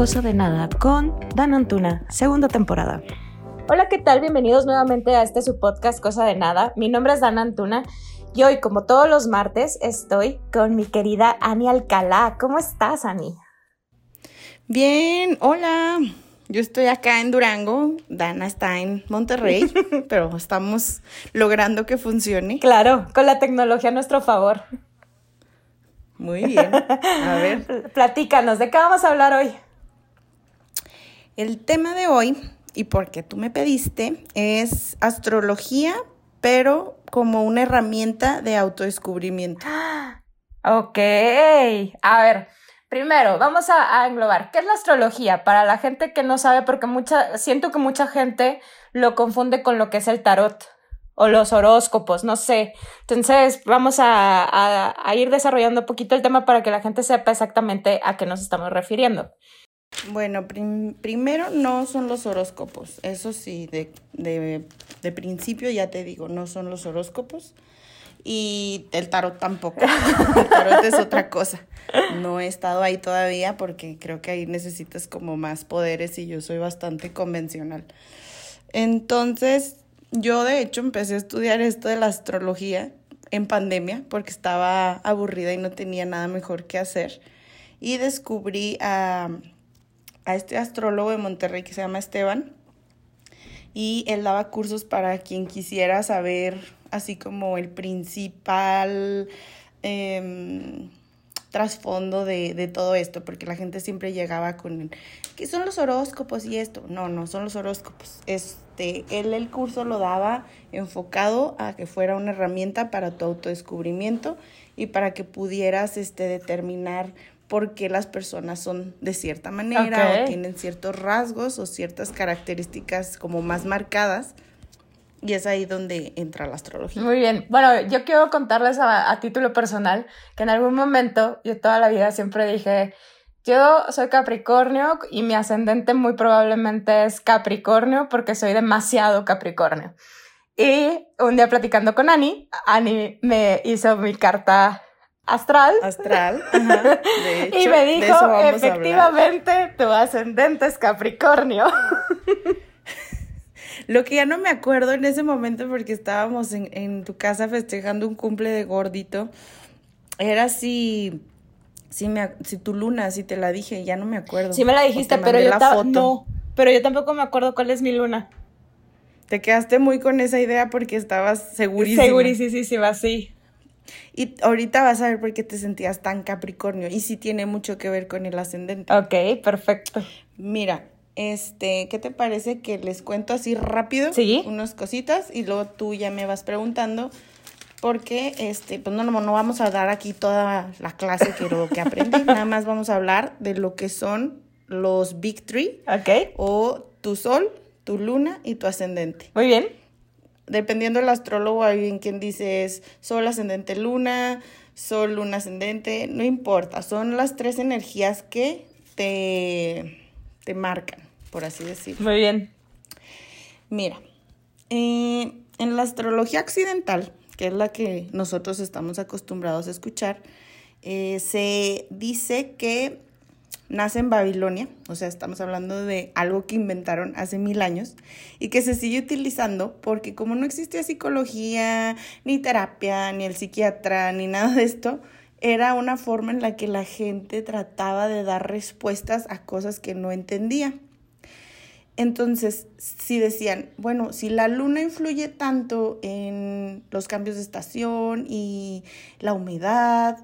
Cosa de Nada con Dan Antuna, segunda temporada. Hola, ¿qué tal? Bienvenidos nuevamente a este su podcast Cosa de Nada. Mi nombre es Dan Antuna y hoy, como todos los martes, estoy con mi querida Ani Alcalá. ¿Cómo estás, Ani? Bien, hola. Yo estoy acá en Durango, Dana está en Monterrey, pero estamos logrando que funcione. Claro, con la tecnología a nuestro favor. Muy bien. A ver. Platícanos, ¿de qué vamos a hablar hoy? El tema de hoy, y porque tú me pediste, es astrología, pero como una herramienta de autodescubrimiento. Ok. A ver, Primero, vamos a, englobar. ¿Qué es la astrología? Para la gente que no sabe, porque mucha, siento que mucha gente lo confunde con lo que es el tarot o los horóscopos, no sé. Entonces, vamos a, ir desarrollando un poquito el tema para que la gente sepa exactamente a qué nos estamos refiriendo. Bueno, primero no son los horóscopos, eso sí, de, de, principio ya te digo, no son los horóscopos y el tarot tampoco. El tarot es otra cosa. No he estado ahí todavía porque creo que ahí necesitas como más poderes y yo soy bastante convencional. Entonces, yo de hecho empecé a estudiar esto de la astrología en pandemia porque estaba aburrida y no tenía nada mejor que hacer. Y descubrí a, a este astrólogo de Monterrey que se llama Esteban. Y él daba cursos para quien quisiera saber así como el principal em, trasfondo de, todo esto, porque la gente siempre llegaba con, ¿qué son los horóscopos y esto? No, no son los horóscopos. Este, él el curso lo daba enfocado a que fuera una herramienta para tu autodescubrimiento y para que pudieras este, determinar por qué las personas son de cierta manera o tienen ciertos rasgos o ciertas características como más marcadas y es ahí donde entra la astrología. Muy bien. Bueno, yo quiero contarles a, título personal que en algún momento, yo toda la vida siempre dije, yo soy Capricornio y mi ascendente muy probablemente es Capricornio porque soy demasiado Capricornio. Y un día platicando con Ani, Ani me hizo mi carta astral. Astral. Ajá. y me dijo, efectivamente, tu ascendente es Capricornio. Lo que ya no me acuerdo en ese momento porque estábamos en, en tu casa festejando un cumple de gordito, era si, si, me, si tu luna, si te la dije, ya no me acuerdo. Sí me la dijiste, pero yo no, pero yo tampoco me acuerdo cuál es mi luna. Te quedaste muy con esa idea porque estabas segurísima. Segurísima, sí. Y ahorita vas a ver por qué te sentías tan Capricornio. Y sí tiene mucho que ver con el ascendente. Ok, perfecto. Mira, este, ¿qué te parece que les cuento así rápido? Sí. Unas cositas y luego tú ya me vas preguntando porque este, pues no, no, no vamos a dar aquí toda la clase que lo que aprendí, nada más vamos a hablar de lo que son los Big Three. Ok. O tu sol, tu luna y tu ascendente. Muy bien. Dependiendo del astrólogo, hay alguien quien dice es sol, ascendente, luna, sol, luna, ascendente, no importa, son las tres energías que te te marcan, por así decirlo. Muy bien. Mira, eh, en la astrología occidental, que es la que nosotros estamos acostumbrados a escuchar, eh, se dice que nace en Babilonia, o sea, estamos hablando de algo que inventaron hace mil años y que se sigue utilizando porque como no existía psicología, ni terapia, ni el psiquiatra, ni nada de esto, era una forma en la que la gente trataba de dar respuestas a cosas que no entendía. Entonces, si decían, bueno, si la luna influye tanto en los cambios de estación y la humedad,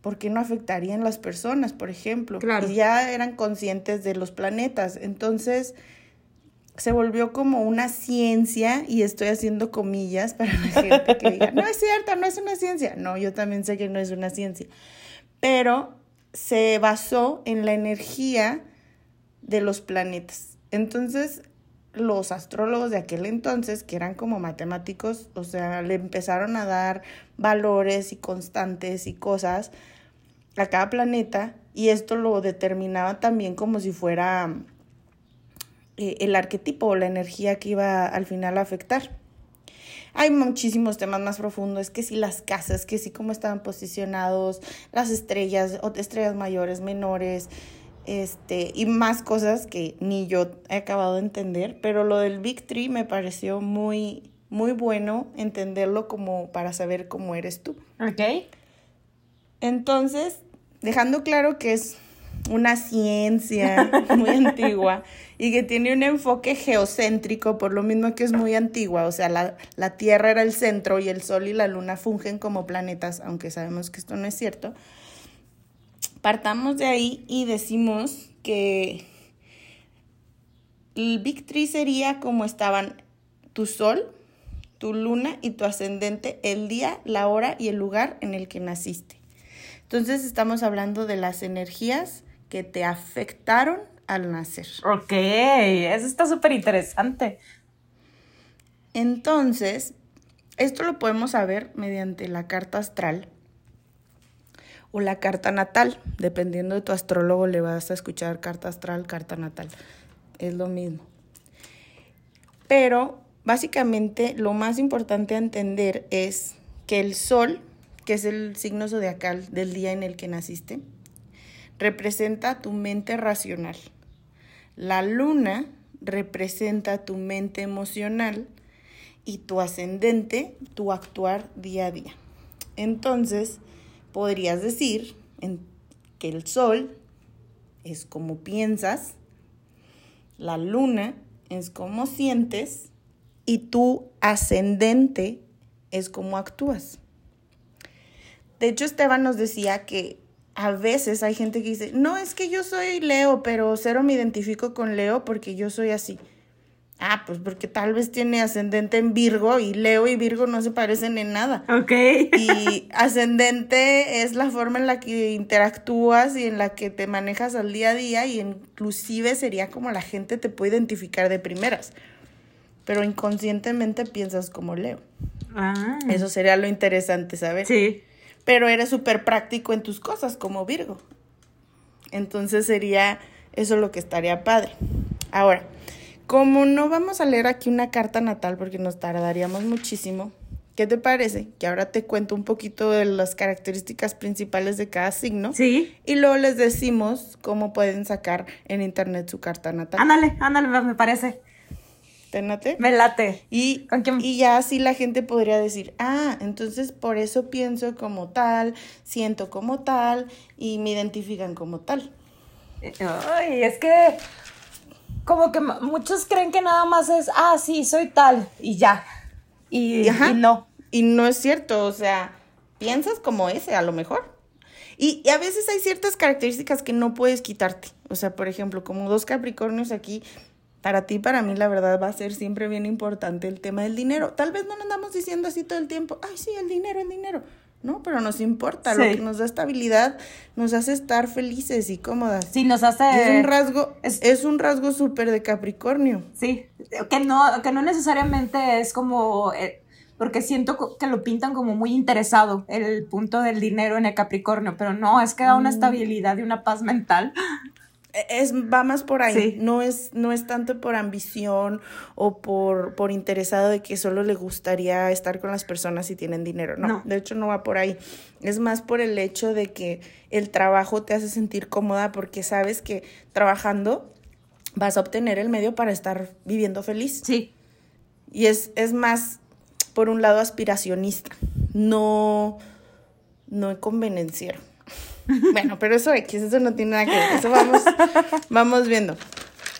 ¿por qué no afectarían las personas, por ejemplo? Claro. Y ya eran conscientes de los planetas. Entonces, se volvió como una ciencia y estoy haciendo comillas para la gente que diga, no es cierto, no es una ciencia. No, yo también sé que no es una ciencia, pero se basó en la energía de los planetas. Entonces, los astrólogos de aquel entonces, que eran como matemáticos, o sea, le empezaron a dar valores y constantes y cosas a cada planeta y esto lo determinaba también como si fuera eh, el arquetipo o la energía que iba al final a afectar. Hay muchísimos temas más profundos, que si las casas, que si cómo estaban posicionados, las estrellas, o estrellas mayores, menores, Este, y más cosas que ni yo he acabado de entender, pero lo del Big Tree me pareció muy, muy bueno entenderlo como para saber cómo eres tú. Ok. Entonces, dejando claro que es una ciencia muy antigua y que tiene un enfoque geocéntrico, por lo mismo que es muy antigua, o sea, la, la, Tierra era el centro y el Sol y la Luna fungen como planetas, aunque sabemos que esto no es cierto. Partamos de ahí y decimos que el Big Tree sería como estaban tu Sol, tu Luna y tu ascendente el día, la hora y el lugar en el que naciste. Entonces estamos hablando de las energías que te afectaron al nacer. Ok, eso está súper interesante. Entonces, esto lo podemos saber mediante la carta astral o la carta natal. Dependiendo de tu astrólogo, le vas a escuchar carta astral, carta natal. Es lo mismo. Pero básicamente lo más importante a entender es que el sol que es el signo zodiacal del día en el que naciste, representa tu mente racional. La luna representa tu mente emocional y tu ascendente, tu actuar día a día. Entonces, podrías decir que el sol es como piensas, la luna es como sientes y tu ascendente es como actúas. De hecho, Esteban nos decía que a veces hay gente que dice, no, es que yo soy Leo, pero cero me identifico con Leo porque yo soy así. Ah, pues porque tal vez tiene ascendente en Virgo y Leo y Virgo no se parecen en nada. Ok. Y ascendente es la forma en la que interactúas y en la que te manejas al día a día y inclusive sería como la gente te puede identificar de primeras. Pero inconscientemente piensas como Leo. Ah. Eso sería lo interesante, ¿sabes? Sí pero eres súper práctico en tus cosas como Virgo. Entonces sería eso lo que estaría padre. Ahora, como no vamos a leer aquí una carta natal porque nos tardaríamos muchísimo, ¿qué te parece? Que ahora te cuento un poquito de las características principales de cada signo. Sí. Y luego les decimos cómo pueden sacar en internet su carta natal. Ándale, ándale, me parece. ¿Te noté? Me late. Y, y ya así la gente podría decir, ah, entonces por eso pienso como tal, siento como tal y me identifican como tal. Ay, es que como que muchos creen que nada más es, ah, sí, soy tal y ya. Y, y no. Y no es cierto, o sea, piensas como ese a lo mejor. Y, y, a veces hay ciertas características que no puedes quitarte. O sea, por ejemplo, como dos Capricornios aquí, para ti, para mí, la verdad va a ser siempre bien importante el tema del dinero. Tal vez no nos andamos diciendo así todo el tiempo, ay, sí, el dinero, el dinero. No, pero nos importa, lo que nos da estabilidad nos hace estar felices y cómodas. Sí, nos hace... Es un rasgo, es, un rasgo súper de Capricornio. Sí, que no, que no necesariamente es como... Eh, porque siento que lo pintan como muy interesado el punto del dinero en el Capricornio, pero no, es que da una mm. estabilidad y una paz mental es, va más por ahí, no, es, no es tanto por ambición o por, por interesado de que solo le gustaría estar con las personas si tienen dinero, no, de hecho no va por ahí, es más por el hecho de que el trabajo te hace sentir cómoda porque sabes que trabajando vas a obtener el medio para estar viviendo feliz. Sí. Y es, es más por un lado aspiracionista, no, no convenenciero. Bueno, pero eso X, eso no tiene nada que ver. Eso vamos, vamos viendo.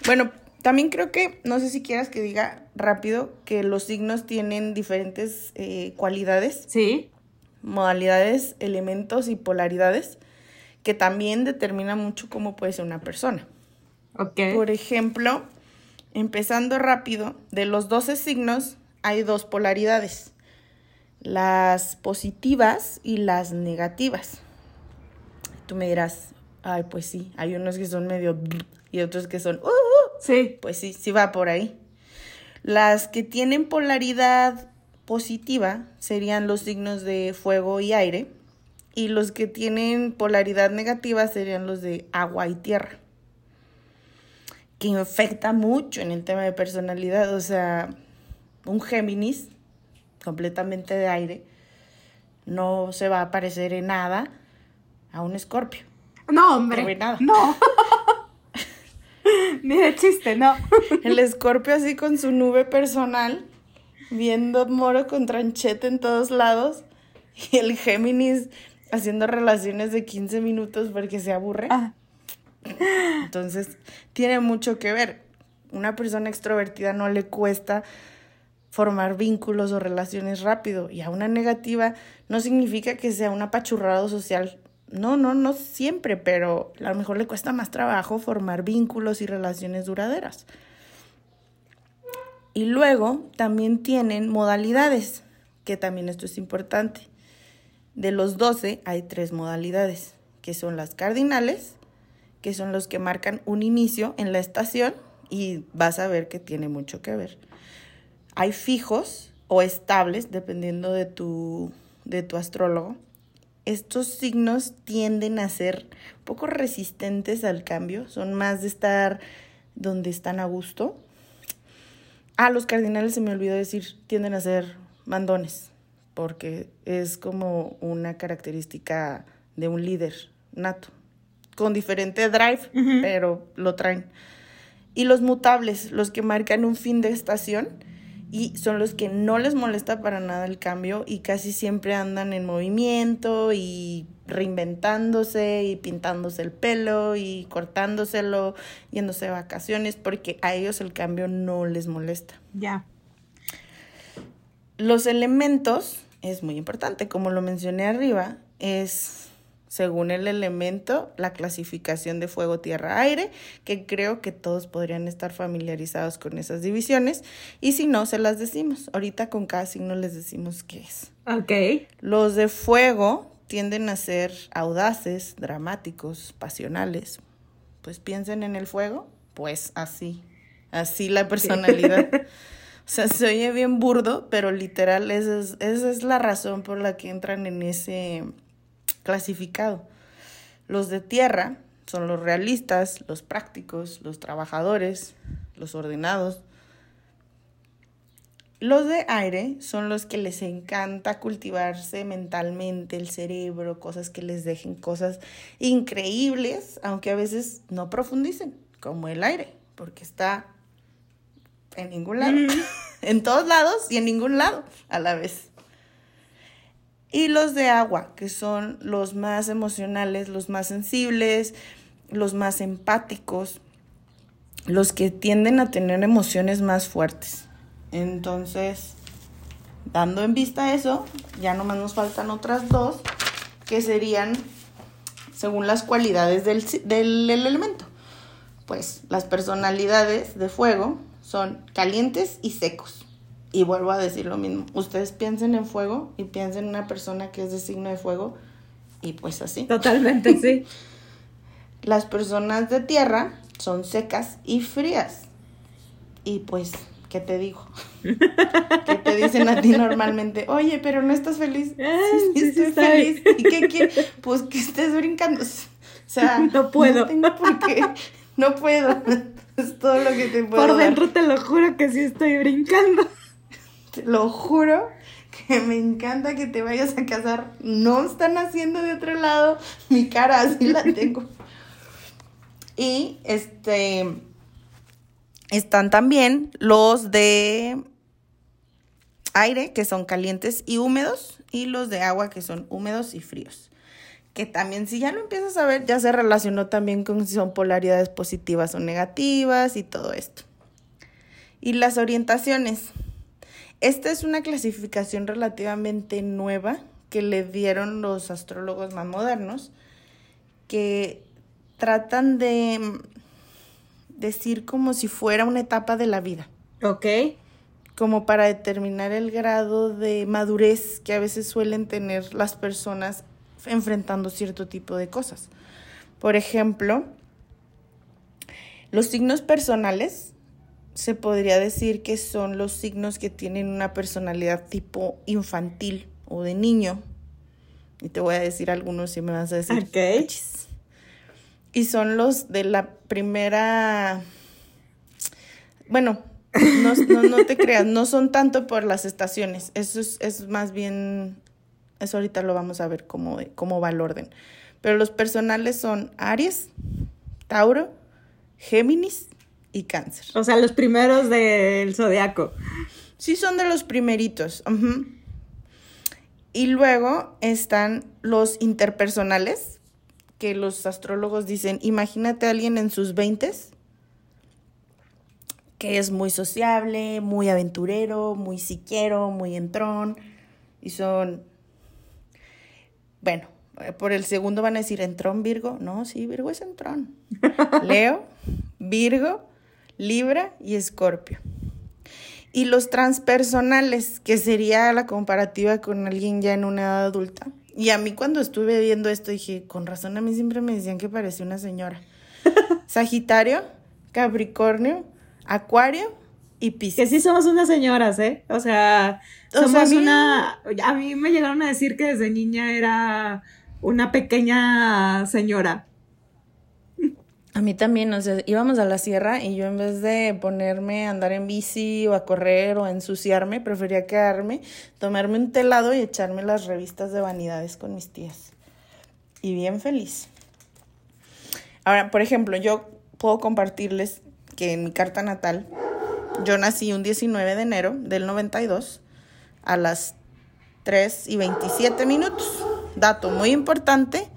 Bueno, también creo que, no sé si quieras que diga rápido, que los signos tienen diferentes eh, cualidades. Sí. Modalidades, elementos y polaridades que también determina mucho cómo puede ser una persona. Ok. Por ejemplo, empezando rápido, de los 12 signos hay dos polaridades, las positivas y las negativas. Tú me dirás, ay, pues sí, hay unos que son medio y otros que son, uh, uh". sí. Pues sí, sí va por ahí. Las que tienen polaridad positiva serían los signos de fuego y aire y los que tienen polaridad negativa serían los de agua y tierra que afecta mucho en el tema de personalidad, o sea, un Géminis completamente de aire no se va a parecer en nada a un escorpio. No, hombre. No. Ni de chiste, no. El escorpio así con su nube personal, viendo moro con tranchete en todos lados. Y el Géminis haciendo relaciones de 15 minutos porque se aburre. Ah. Entonces, tiene mucho que ver. Una persona extrovertida no le cuesta formar vínculos o relaciones rápido. Y a una negativa no significa que sea un apachurrado social. No, no, no siempre, pero a lo mejor le cuesta más trabajo formar vínculos y relaciones duraderas. Y luego también tienen modalidades, que también esto es importante. De los 12 hay tres modalidades, que son las cardinales, que son los que marcan un inicio en la estación y vas a ver que tiene mucho que ver. Hay fijos o estables, dependiendo de tu, de tu astrólogo. Estos signos tienden a ser un poco resistentes al cambio, son más de estar donde están a gusto. Ah, los cardinales se me olvidó decir, tienden a ser mandones, porque es como una característica de un líder nato, con diferente drive, pero lo traen. Y los mutables, los que marcan un fin de estación y son los que no les molesta para nada el cambio y casi siempre andan en movimiento y reinventándose y pintándose el pelo y cortándoselo, yéndose de vacaciones porque a ellos el cambio no les molesta. Ya. Los elementos es muy importante, como lo mencioné arriba, es según el elemento, la clasificación de fuego, tierra, aire, que creo que todos podrían estar familiarizados con esas divisiones. Y si no, se las decimos. Ahorita con cada signo les decimos qué es. Ok. Los de fuego tienden a ser audaces, dramáticos, pasionales. Pues piensen en el fuego, pues así, así la personalidad. O sea, se oye bien burdo, pero literal esa es, esa es la razón por la que entran en ese clasificado. Los de tierra son los realistas, los prácticos, los trabajadores, los ordenados. Los de aire son los que les encanta cultivarse mentalmente el cerebro, cosas que les dejen cosas increíbles, aunque a veces no profundicen, como el aire, porque está en ningún lado, en todos lados y en ningún lado a la vez. Y los de agua, que son los más emocionales, los más sensibles, los más empáticos, los que tienden a tener emociones más fuertes. Entonces, dando en vista eso, ya nomás nos faltan otras dos, que serían según las cualidades del, del elemento. Pues las personalidades de fuego son calientes y secos. Y vuelvo a decir lo mismo, ustedes piensen en fuego y piensen en una persona que es de signo de fuego y pues así. Totalmente, sí. Las personas de tierra son secas y frías. Y pues, ¿qué te digo? ¿Qué te dicen a ti normalmente? Oye, pero no estás feliz. Ah, sí, sí, sí, estoy feliz. ¿Y qué quieres? Pues que estés brincando. O sea, No puedo. No tengo por qué. No puedo. Es todo lo que te puedo Por dar. dentro te lo juro que sí estoy brincando. Te lo juro que me encanta que te vayas a casar. No están haciendo de otro lado. Mi cara así la tengo. Y este están también los de aire, que son calientes y húmedos, y los de agua, que son húmedos y fríos. Que también, si ya lo empiezas a ver, ya se relacionó también con si son polaridades positivas o negativas y todo esto. Y las orientaciones. Esta es una clasificación relativamente nueva que le dieron los astrólogos más modernos, que tratan de mm, decir como si fuera una etapa de la vida, Ok. como para determinar el grado de madurez que a veces suelen tener las personas enfrentando cierto tipo de cosas. Por ejemplo, los signos personales se podría decir que son los signos que tienen una personalidad tipo infantil o de niño. Y te voy a decir algunos y me vas a decir. Y son los de la primera. Bueno, no, no, no te creas, no son tanto por las estaciones. Eso es, es más bien. Eso ahorita lo vamos a ver cómo, cómo va el orden. Pero los personales son Aries, Tauro, Géminis, y cáncer. O sea, los primeros del zodiaco. Sí, son de los primeritos. ujú. Y luego están los interpersonales, que los astrólogos dicen, imagínate a alguien en sus veintes que es muy sociable, muy aventurero, muy siquero, muy entrón, y son, bueno, eh, por el segundo van a decir entrón Virgo, no, sí, Virgo es entrón. Leo, Virgo, Libra y Escorpio. Y los transpersonales, que sería la comparativa con alguien ya en una edad adulta. Y a mí cuando estuve viendo esto dije, con razón a mí siempre me decían que parecía una señora. Sagitario, Capricornio, Acuario y Que Piscis. sí somos unas señoras, ¿eh? O sea, O sea, somos a mí- una... A mí me llegaron a decir que desde niña era una pequeña señora. A mí también, o sea, íbamos a la sierra y yo en vez de ponerme a andar en bici o a correr o a ensuciarme, prefería quedarme, tomarme un telado y echarme las revistas de vanidades con mis tías. Y bien feliz. Ahora, por ejemplo, yo puedo compartirles que en mi carta natal, yo nací un 19 de enero del 92 a las 3 y 27 minutos. Dato muy importante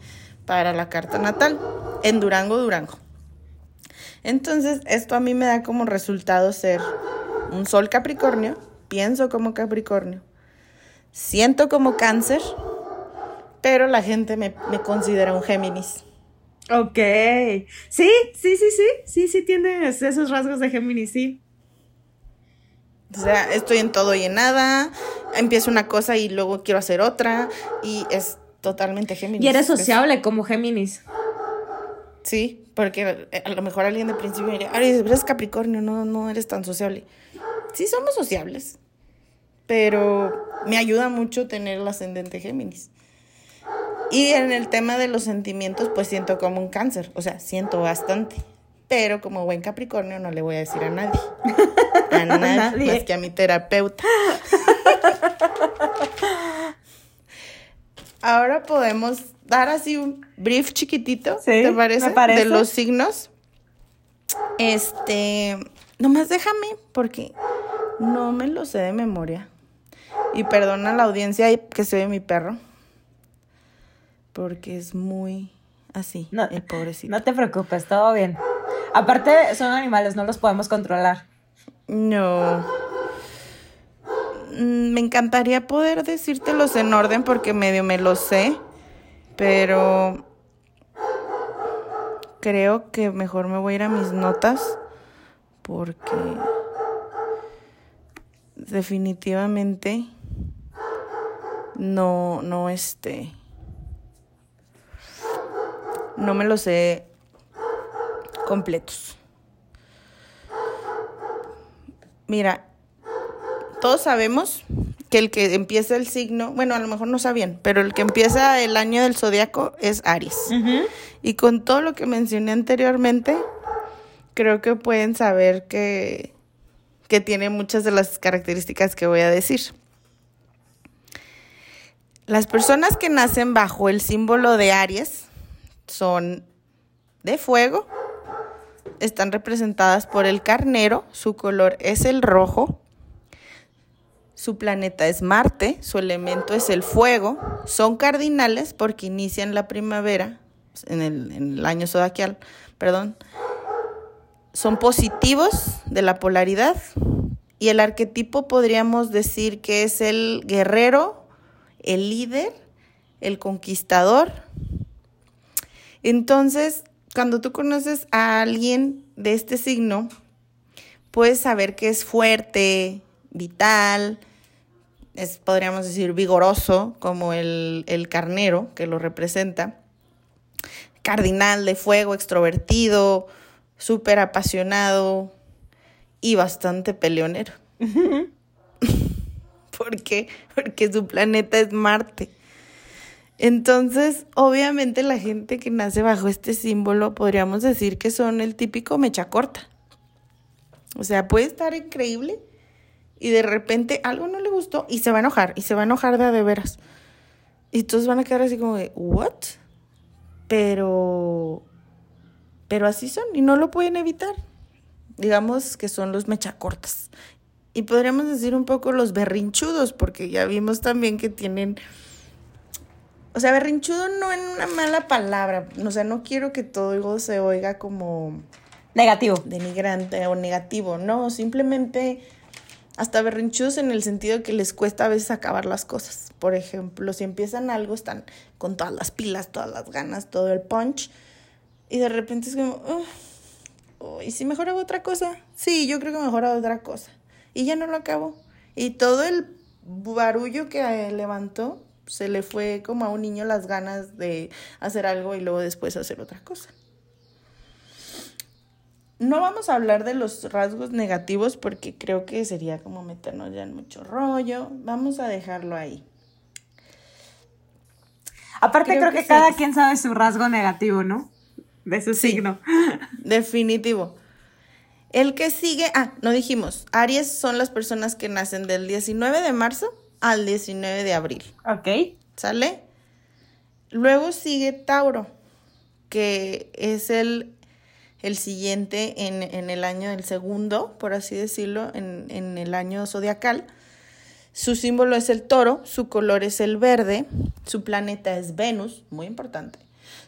para la carta natal en Durango, Durango. Entonces, esto a mí me da como resultado ser un sol Capricornio, pienso como Capricornio, siento como cáncer, pero la gente me, me considera un Géminis. Ok. Sí, sí, sí, sí. Sí, sí tienes esos rasgos de Géminis, sí. O sea, estoy en todo y en nada, empiezo una cosa y luego quiero hacer otra, y es totalmente Géminis. Y eres Es- sociable como Géminis. Sí, porque a lo mejor alguien de principio diría, "Ay, eres Capricornio, no, no eres tan sociable. Sí, somos sociables, pero me ayuda mucho tener el ascendente Géminis. Y en el tema de los sentimientos, pues siento como un cáncer, o sea, siento bastante. Pero como buen Capricornio no le voy a decir a nadie. A nadie, nadie. más que a mi terapeuta. Ahora podemos dar así un brief chiquitito, Sí, ¿te parece? me parece. De los signos. Este, nomás déjame porque no me lo sé de memoria. Y perdona a la audiencia que se ve mi perro. Porque es muy así, No, el pobrecito. No te preocupes, todo bien. Aparte, son animales, no los podemos controlar. No. Mm, Me encantaría poder decírtelos en orden porque medio me lo sé, pero creo que mejor me voy a ir a mis notas porque definitivamente no, no este, no me los sé completos. Mira, todos sabemos que el que empieza el signo, bueno, a lo mejor no sabían, pero el que empieza el año del zodiaco es Aries. Y con todo lo que mencioné anteriormente, creo que pueden saber que, que tiene muchas de las características que voy a decir. Las personas que nacen bajo el símbolo de Aries son de fuego, están representadas por el carnero, su color es el rojo, su planeta es Marte, su elemento es el fuego, son cardinales porque inician la primavera, en el, en el año zodiacal, perdón, son positivos de la polaridad y el arquetipo podríamos decir que es el guerrero, el líder, el conquistador. Entonces, cuando tú conoces a alguien de este signo, puedes saber que es fuerte, vital, es, podríamos decir, vigoroso, como el, el carnero que lo representa, cardinal de fuego, extrovertido, súper apasionado y bastante peleonero. ¿Por qué? Porque su planeta es Marte. Entonces, obviamente la gente que nace bajo este símbolo podríamos decir que son el típico mecha corta. O sea, puede estar increíble y de repente algo no le gustó y se va a enojar y se va a enojar de a de veras. Y todos van a quedar así como de, ¿what? Pero, pero así son y no lo pueden evitar. digamos que son los mechacortas. Y podríamos decir un poco los berrinchudos, porque ya vimos también que tienen... O sea, berrinchudo no en una mala palabra. O sea, no quiero que todo se oiga como... Negativo. Denigrante o negativo. No, simplemente hasta berrinchudos en el sentido que les cuesta a veces acabar las cosas. Por ejemplo, si empiezan algo, están con todas las pilas, todas las ganas, todo el punch. Y de repente es como, ¿y si mejor hago otra cosa? Sí, yo creo que mejor hago otra cosa. Y ya no lo acabo. Y todo el barullo que levantó se le fue como a un niño las ganas de hacer algo y luego después hacer otra cosa. No vamos a hablar de los rasgos negativos porque creo que sería como meternos ya en mucho rollo. Vamos a dejarlo ahí. Aparte creo, que, cada quien sabe su rasgo negativo, ¿no? De su signo. Definitivo. El que sigue, ah, no dijimos, Aries son las personas que nacen del 19 de marzo al 19 de abril. Ok. ¿Sale? Luego sigue Tauro, que es el, el siguiente en, en, el año del segundo, por así decirlo, en, en el año zodiacal. Su símbolo es el toro, su color es el verde, su planeta es Venus, muy importante.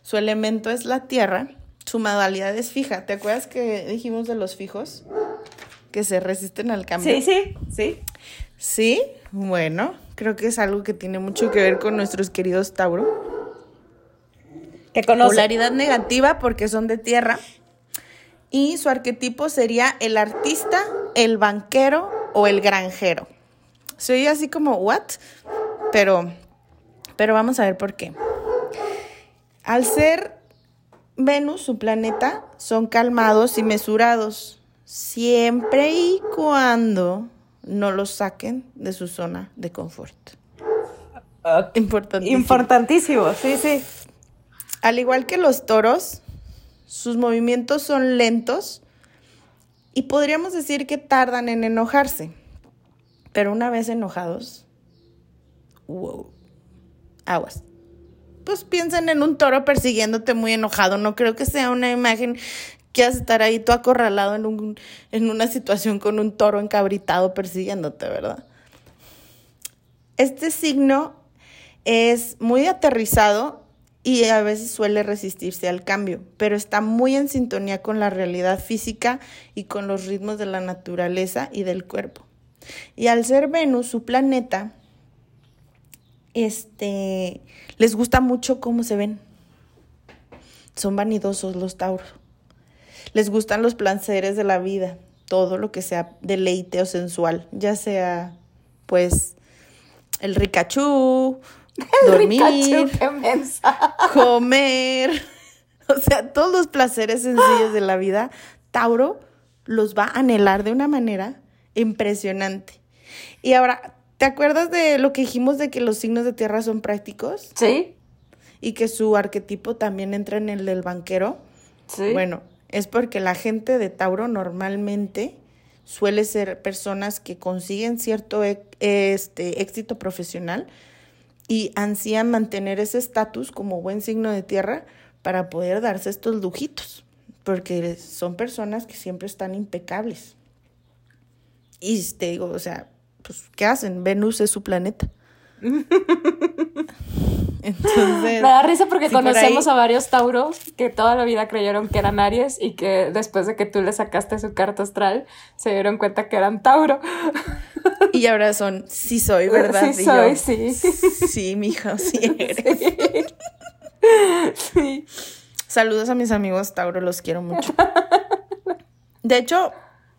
Su elemento es la tierra su modalidad es fija. ¿Te acuerdas que dijimos de los fijos? Que se resisten al cambio. Sí, sí, sí. Sí, bueno, creo que es algo que tiene mucho que ver con nuestros queridos Tauro. Que conocen. Polaridad negativa porque son de tierra. Y su arquetipo sería el artista, el banquero o el granjero. Soy así como, ¿what? Pero, pero vamos a ver por qué. Al ser Venus, su planeta, son calmados y mesurados, siempre y cuando no los saquen de su zona de confort. Importantísimo. Importantísimo, sí, sí. Al igual que los toros, sus movimientos son lentos y podríamos decir que tardan en enojarse. Pero una vez enojados, wow, aguas pues piensen en un toro persiguiéndote muy enojado. No creo que sea una imagen que vas a estar ahí tú acorralado en, un, en una situación con un toro encabritado persiguiéndote, ¿verdad? Este signo es muy aterrizado y a veces suele resistirse al cambio, pero está muy en sintonía con la realidad física y con los ritmos de la naturaleza y del cuerpo. Y al ser Venus, su planeta, este, les gusta mucho cómo se ven. Son vanidosos los tauros. Les gustan los placeres de la vida, todo lo que sea deleite o sensual, ya sea, pues, el ricachú, dormir, comer, o sea, todos los placeres sencillos de la vida, Tauro los va a anhelar de una manera impresionante. Y ahora, ¿Te acuerdas de lo que dijimos de que los signos de tierra son prácticos? Sí. Y que su arquetipo también entra en el del banquero. Sí. Bueno, es porque la gente de Tauro normalmente suele ser personas que consiguen cierto e, este, éxito profesional y ansían mantener ese estatus como buen signo de tierra para poder darse estos lujitos, porque son personas que siempre están impecables. Y te digo, o sea, pues, ¿qué hacen? Venus es su planeta. Entonces, me da risa porque conocemos a varios Tauros que toda la vida creyeron que eran Aries y que después de que tú le sacaste su carta astral se dieron cuenta que eran Tauro. Y ahora son, sí soy, ¿verdad? Sí soy, sí. Sí, mija, sí eres. Sí. Saludos a mis amigos Tauro, los quiero mucho. De hecho,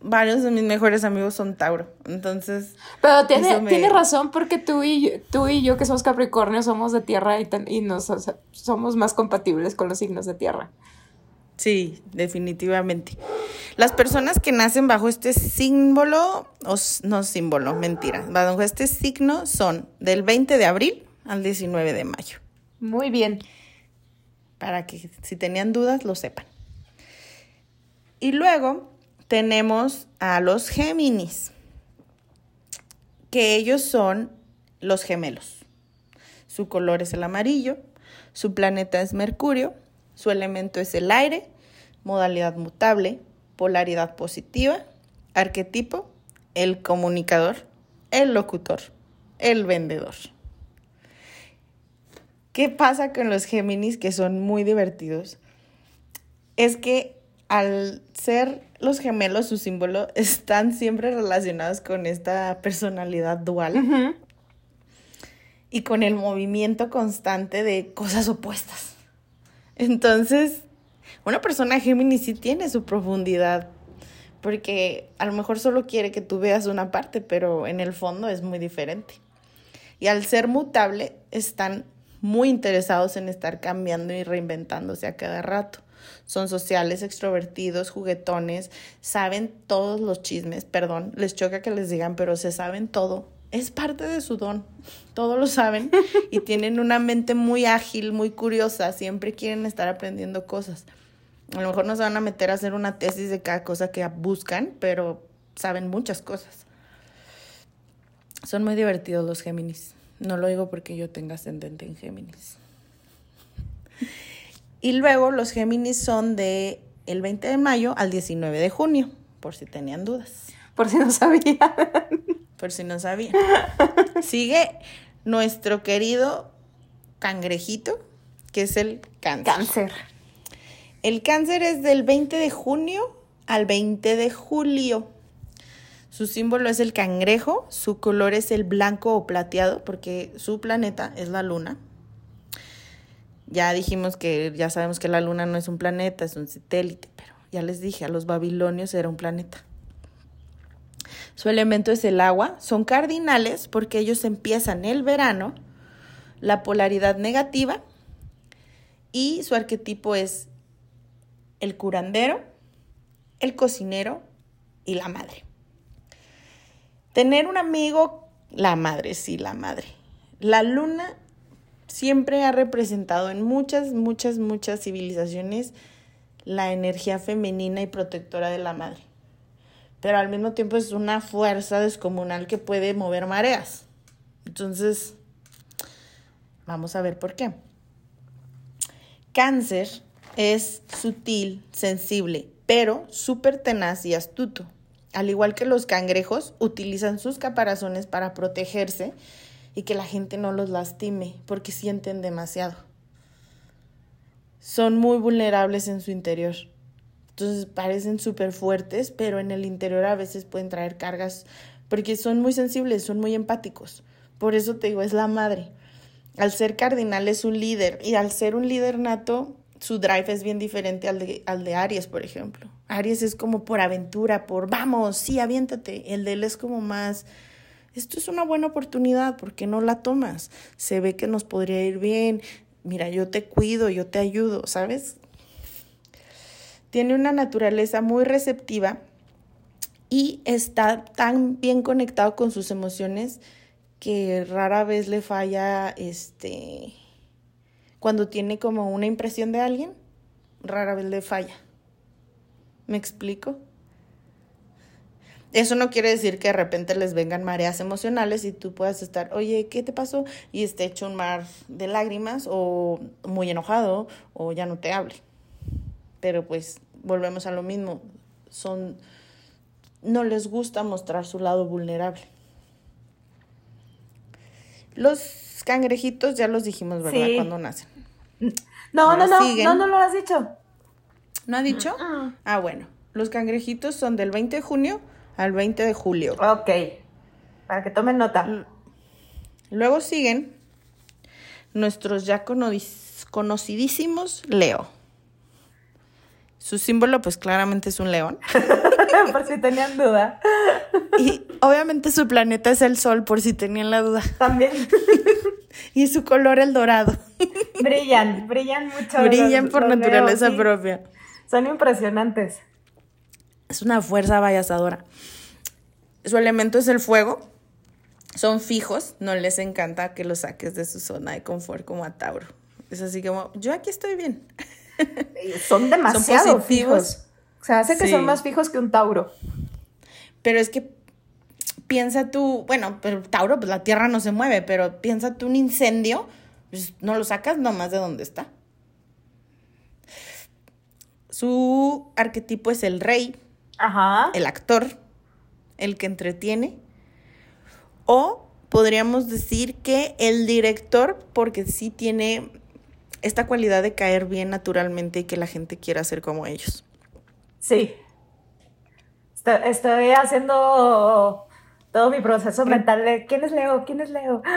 varios de mis mejores amigos son Tauro. Entonces. Pero tiene, tiene razón porque tú y, tú y yo, que somos Capricornio, somos de tierra y, y nos, somos más compatibles con los signos de tierra. Sí, definitivamente. Las personas que nacen bajo este símbolo, o no símbolo, mentira, bajo este signo son del 20 de abril al 19 de mayo. Muy bien. Para que si tenían dudas lo sepan. Y luego tenemos a los Géminis, que ellos son los gemelos. Su color es el amarillo, su planeta es Mercurio, su elemento es el aire, modalidad mutable, polaridad positiva, arquetipo, el comunicador, el locutor, el vendedor. ¿Qué pasa con los Géminis que son muy divertidos? Es que al ser los gemelos, su símbolo, están siempre relacionados con esta personalidad dual y con el movimiento constante de cosas opuestas. Entonces, una persona Géminis sí tiene su profundidad, porque a lo mejor solo quiere que tú veas una parte, pero en el fondo es muy diferente. Y al ser mutable, están muy interesados en estar cambiando y reinventándose a cada rato. Son sociales, extrovertidos, juguetones, saben todos los chismes, perdón, les choca que les digan, pero se saben todo. Es parte de su don, todos lo saben y tienen una mente muy ágil, muy curiosa, siempre quieren estar aprendiendo cosas. A lo mejor no se van a meter a hacer una tesis de cada cosa que buscan, pero saben muchas cosas. Son muy divertidos los Géminis. No lo digo porque yo tenga ascendente en Géminis. Y luego los Géminis son de el 20 de mayo al 19 de junio, por si tenían dudas. Por si no sabían. Por si no sabían. Sigue nuestro querido cangrejito, que es el cáncer. Cáncer. El cáncer es del 20 de junio al 20 de julio. Su símbolo es el cangrejo, su color es el blanco o plateado porque su planeta es la luna. Ya dijimos que ya sabemos que la luna no es un planeta, es un satélite, pero ya les dije, a los babilonios era un planeta. Su elemento es el agua, son cardinales porque ellos empiezan el verano, la polaridad negativa y su arquetipo es el curandero, el cocinero y la madre. Tener un amigo, la madre, sí, la madre. La luna siempre ha representado en muchas, muchas, muchas civilizaciones la energía femenina y protectora de la madre. Pero al mismo tiempo es una fuerza descomunal que puede mover mareas. Entonces, vamos a ver por qué. Cáncer es sutil, sensible, pero súper tenaz y astuto al igual que los cangrejos, utilizan sus caparazones para protegerse y que la gente no los lastime porque sienten demasiado. Son muy vulnerables en su interior. Entonces parecen súper fuertes, pero en el interior a veces pueden traer cargas porque son muy sensibles, son muy empáticos. Por eso te digo, es la madre. Al ser cardinal es un líder y al ser un líder nato, su drive es bien diferente al de, al de Aries, por ejemplo. Aries es como por aventura, por vamos, sí, aviéntate. El de él es como más, esto es una buena oportunidad, ¿por qué no la tomas? Se ve que nos podría ir bien. Mira, yo te cuido, yo te ayudo, ¿sabes? Tiene una naturaleza muy receptiva y está tan bien conectado con sus emociones que rara vez le falla este cuando tiene como una impresión de alguien, rara vez le falla. ¿Me explico? Eso no quiere decir que de repente les vengan mareas emocionales y tú puedas estar, oye, ¿qué te pasó? Y esté hecho un mar de lágrimas o muy enojado o ya no te hable. Pero pues volvemos a lo mismo, son, no les gusta mostrar su lado vulnerable. Los cangrejitos ya los dijimos, ¿verdad? Cuando nacen. No, no, no, no, no lo has dicho. ¿No ha dicho? Ah, bueno. Los cangrejitos son del 20 de junio al 20 de julio. Ok. Para que tomen nota. Luego siguen nuestros ya conocidísimos Leo. Su símbolo, pues claramente es un león. por si tenían duda. y obviamente su planeta es el sol, por si tenían la duda. También. y su color el dorado. brillan, brillan mucho. Brillan por naturaleza propia. Son impresionantes. Es una fuerza vallazadora. Su elemento es el fuego. Son fijos, no les encanta que los saques de su zona de confort como a Tauro. Es así como, yo aquí estoy bien. Son demasiado fijos. O sea, hace que son más fijos que un Tauro. Pero es que piensa tú, bueno, pero Tauro, pues la tierra no se mueve, pero piensa tú un incendio, pues no lo sacas nomás de donde está. Su arquetipo es el rey, Ajá. el actor, el que entretiene. O podríamos decir que el director, porque sí tiene esta cualidad de caer bien naturalmente y que la gente quiera ser como ellos. Sí. Estoy, haciendo todo mi proceso mental de quién es Leo, quién es Leo.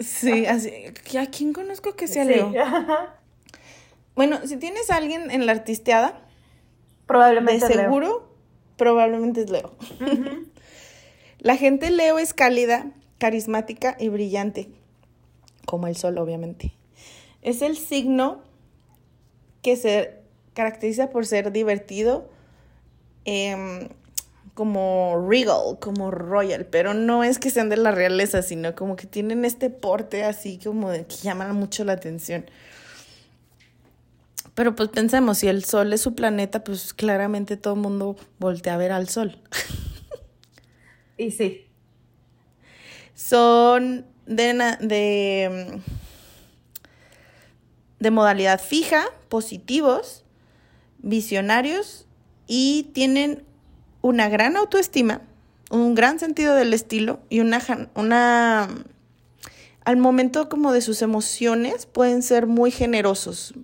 Sí, así. ¿A quién conozco que sea Sí. Leo? Bueno, si tienes a alguien en la artisteada, de Leo. seguro, probablemente es Leo. La gente Leo es cálida, carismática y brillante, como el sol, obviamente. Es el signo que se caracteriza por ser divertido, em, como regal, como royal, pero no es que sean de la realeza, sino como que tienen este porte así como de que llaman mucho la atención. Pero pues pensemos, si el sol es su planeta, pues claramente todo el mundo voltea a ver al sol. Y sí. Son de, de, mm, de modalidad fija, positivos, visionarios y tienen una gran autoestima, un gran sentido del estilo y una, una al momento como de sus emociones pueden ser muy generosos.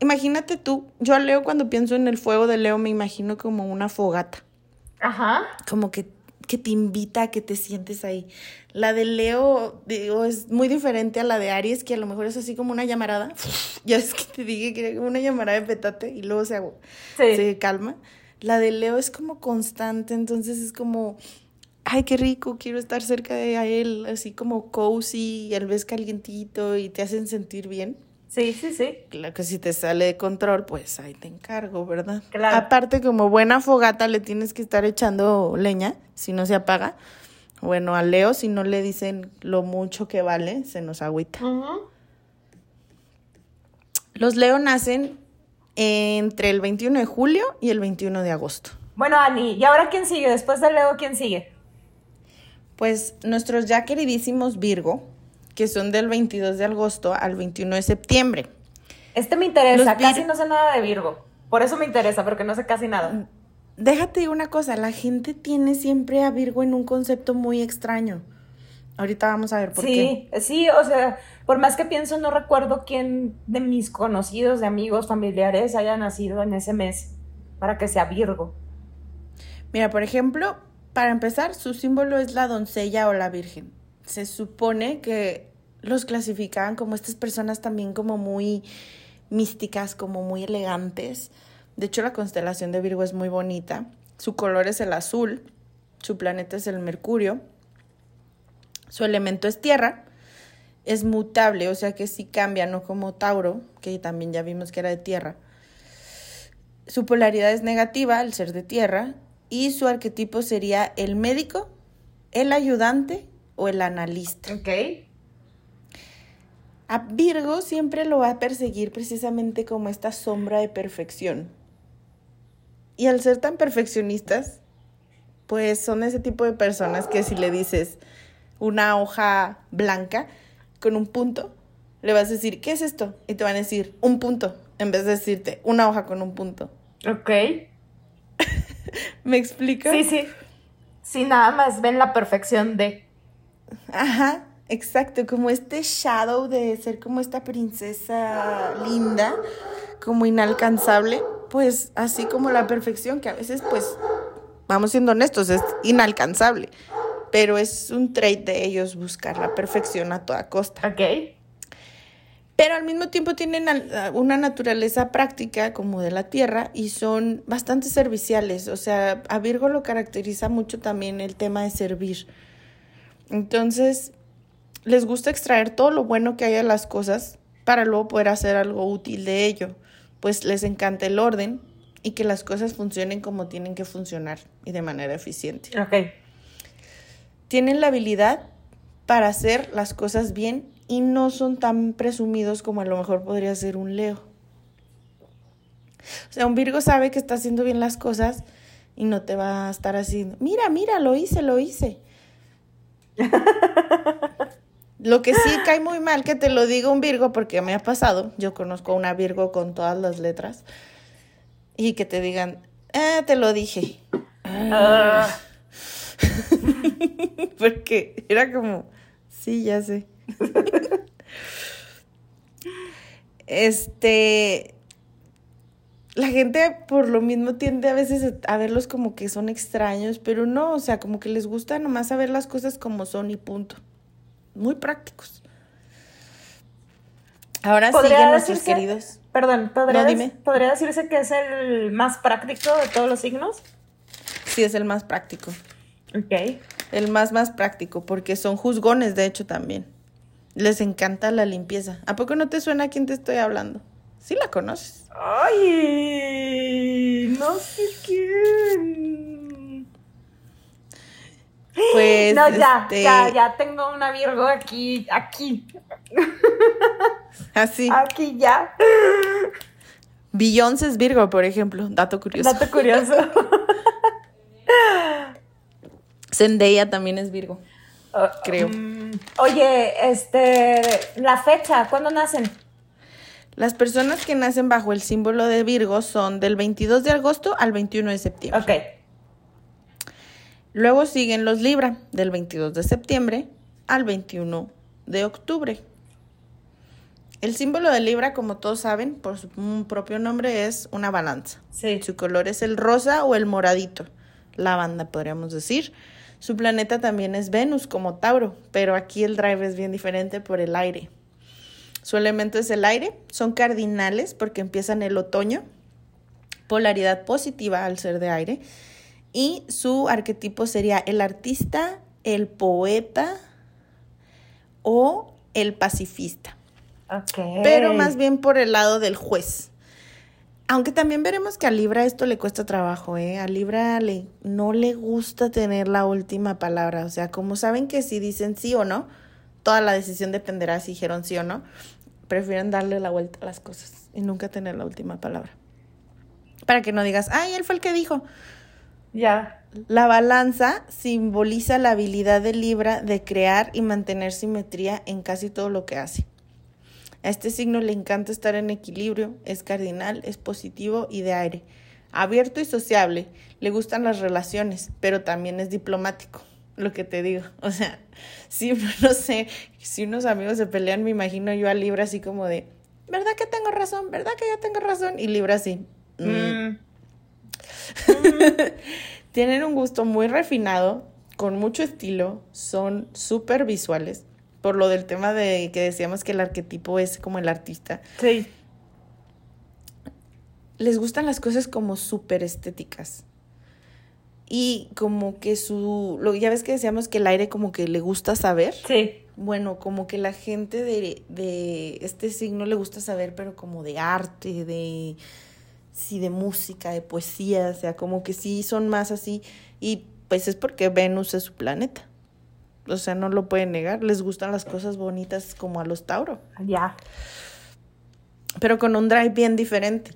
Imagínate tú, yo a Leo cuando pienso en el fuego de Leo me imagino como una fogata Ajá. como que, que te invita a que te sientes ahí. La de Leo, digo, es muy diferente a la de Aries, que a lo mejor es así como una llamarada. Ya es que te dije que era como una llamarada de petate y luego se, Sí. se calma. La de Leo es como constante, entonces es como, ay, qué rico, quiero estar cerca de él, así como cozy, y él ves calientito y te hacen sentir bien. Sí, sí, sí. Claro que si te sale de control, pues ahí te encargo, ¿verdad? Claro. Aparte, como buena fogata, le tienes que estar echando leña, si no se apaga. Bueno, a Leo, si no le dicen lo mucho que vale, se nos agüita. Los Leo nacen entre el 21 de julio y el 21 de agosto. Bueno, Ani, ¿y ahora quién sigue? Después de Leo, ¿quién sigue? Pues nuestros ya queridísimos Virgo, que son del 22 de agosto al 21 de septiembre. Este me interesa, Los casi no sé nada de Virgo. Por eso me interesa, porque no sé casi nada. Déjate una cosa, la gente tiene siempre a Virgo en un concepto muy extraño. Ahorita vamos a ver por qué. Sí, sí, o sea, por más que pienso, no recuerdo quién de mis conocidos, de amigos, familiares haya nacido en ese mes para que sea Virgo. Mira, por ejemplo, para empezar, su símbolo es la doncella o la virgen. Se supone que los clasificaban como estas personas también como muy místicas, como muy elegantes. De hecho, la constelación de Virgo es muy bonita. Su color es el azul, su planeta es el Mercurio, su elemento es tierra, es mutable, o sea que sí cambia, no como Tauro, que también ya vimos que era de tierra. Su polaridad es negativa al ser de tierra y su arquetipo sería el médico, el ayudante o el analista. Ok. A Virgo siempre lo va a perseguir precisamente como esta sombra de perfección. Y al ser tan perfeccionistas, pues son ese tipo de personas que si le dices una hoja blanca con un punto, le vas a decir, ¿qué es esto? Y te van a decir, un punto, en vez de decirte una hoja con un punto. Ok. ¿Me explico? Sí, sí. Sí, nada más ven la perfección de. Ajá, exacto, como este shadow de ser como esta princesa linda, como inalcanzable, pues así como la perfección, que a veces pues, vamos siendo honestos, es inalcanzable, pero es un trait de ellos buscar la perfección a toda costa. Ok. Pero al mismo tiempo tienen una naturaleza práctica como de la tierra y son bastante serviciales. O sea, a Virgo lo caracteriza mucho también el tema de servir. Entonces, les gusta extraer todo lo bueno que hay de las cosas para luego poder hacer algo útil de ello. Pues les encanta el orden y que las cosas funcionen como tienen que funcionar y de manera eficiente Ok. tienen la habilidad para hacer las cosas bien y no son tan presumidos como a lo mejor podría ser un Leo. O sea, un Virgo sabe que está haciendo bien las cosas y no te va a estar haciendo, mira, mira, lo hice, lo hice. Lo que sí cae muy mal que te lo diga un Virgo, porque me ha pasado, yo conozco a una Virgo con todas las letras, y que te digan, ah, te lo dije. Ah. porque era como, sí, ya sé. este, la gente por lo mismo tiende a veces a verlos como que son extraños, pero no, o sea, como que les gusta nomás saber las cosas como son y punto muy prácticos. Ahora siguen nuestros queridos. Perdón, ¿podría, ¿podría decirse que es el más práctico de todos los signos? Sí, es el más práctico. Ok. El más, más práctico, porque son juzgones, de hecho, también. Les encanta la limpieza. ¿A poco no te suena a quién te estoy hablando? Sí la conoces. Ay, no sé quién. Pues. No, ya, este, ya, ya tengo una Virgo aquí, aquí. Así. Aquí ya. Beyoncé es Virgo, por ejemplo. Dato curioso. Dato curioso. Zendaya también es Virgo. Ah, creo. Mm, oye, este, la fecha, ¿cuándo nacen? Las personas que nacen bajo el símbolo de Virgo son del 22 de agosto al 21 de septiembre. Ok. Luego siguen los Libra, del 22 de septiembre al 21 de octubre. El símbolo de Libra, como todos saben, por su propio nombre es una balanza. Sí. Su color es el rosa o el moradito, lavanda podríamos decir. Su planeta también es Venus, como Tauro, pero aquí el drive es bien diferente por el aire. Su elemento es el aire, son cardinales porque empiezan el otoño, polaridad positiva al ser de aire y su arquetipo sería el artista, el poeta o el pacifista. Pero más bien por el lado del juez. Aunque también veremos que a Libra esto le cuesta trabajo, ¿eh? A Libra le, no le gusta tener la última palabra. O sea, como saben que si dicen sí o no, toda la decisión dependerá si dijeron sí o no, prefieren darle la vuelta a las cosas y nunca tener la última palabra. Para que no digas, ay, él fue el que dijo. Ya. La balanza simboliza la habilidad de Libra de crear y mantener simetría en casi todo lo que hace. A este signo le encanta estar en equilibrio, es cardinal, es positivo y de aire. Abierto y sociable, le gustan las relaciones, pero también es diplomático, lo que te digo. O sea, si no sé, si unos amigos se pelean, me imagino yo a Libra así como de, ¿verdad que tengo razón? ¿Verdad que yo tengo razón? Y Libra así. Mm, mm. Tienen un gusto muy refinado, con mucho estilo, son súper visuales, por lo del tema de que decíamos que el arquetipo es como el artista. Sí. Les gustan las cosas como súper estéticas. Y como que su, lo, ya ves que decíamos que el aire como que le gusta saber. Sí. Bueno, como que la gente de, de este signo le gusta saber, pero como de arte, de, sí, de música, de poesía, o sea, como que sí son más así. Y pues es porque Venus es su planeta. O sea, no lo pueden negar. Les gustan las cosas bonitas como a los Tauro. Ya. Pero con un drive bien diferente.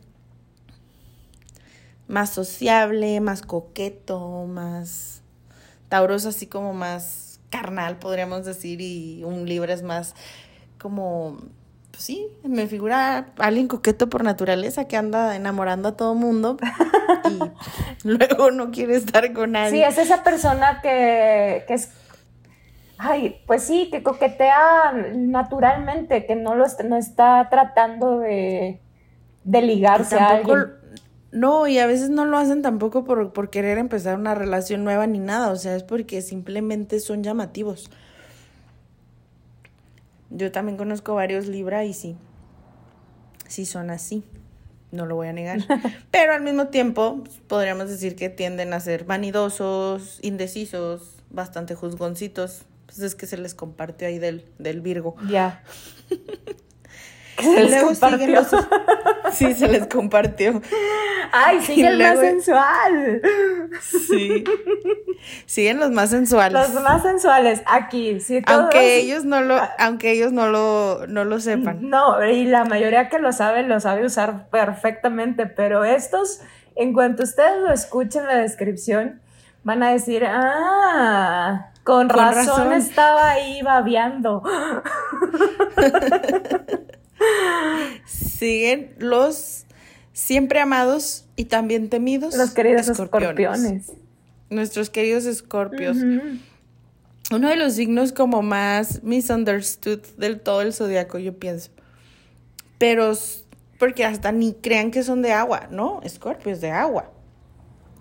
Más sociable, más coqueto, más. Tauro es así como más carnal, podríamos decir, y un Libra es más como pues sí, me figura alguien coqueto por naturaleza que anda enamorando a todo mundo y luego no quiere estar con nadie. Sí, es esa persona que, es, ay, pues sí, que coquetea naturalmente, que no, lo, no está tratando de, de ligarse a alguien. No, y a veces no lo hacen tampoco por, por querer empezar una relación nueva ni nada, o sea, es porque simplemente son llamativos. Yo también conozco varios Libra y sí, sí son así, no lo voy a negar. Pero al mismo tiempo podríamos decir que tienden a ser vanidosos, indecisos, bastante juzgoncitos. Pues es que se les compartió ahí del, del Virgo. Ya. Se luego siguen los... Sí, se les compartió. Ay, sigue el más sensual. Sí. Siguen los más sensuales. Los más sensuales, aquí, sí. Aunque ellos no lo, aunque ellos no lo, no lo sepan. No, y la mayoría que lo sabe, lo sabe usar perfectamente, pero estos, en cuanto ustedes lo escuchen la descripción, Van a decir, ah, con, razón, estaba ahí babeando. Siguen los siempre amados y también temidos. Los queridos escorpiones. Nuestros queridos escorpios. Uno de los signos como más misunderstood del todo el zodiaco, yo pienso. Pero porque hasta ni crean que son de agua, ¿no? Escorpio es de agua.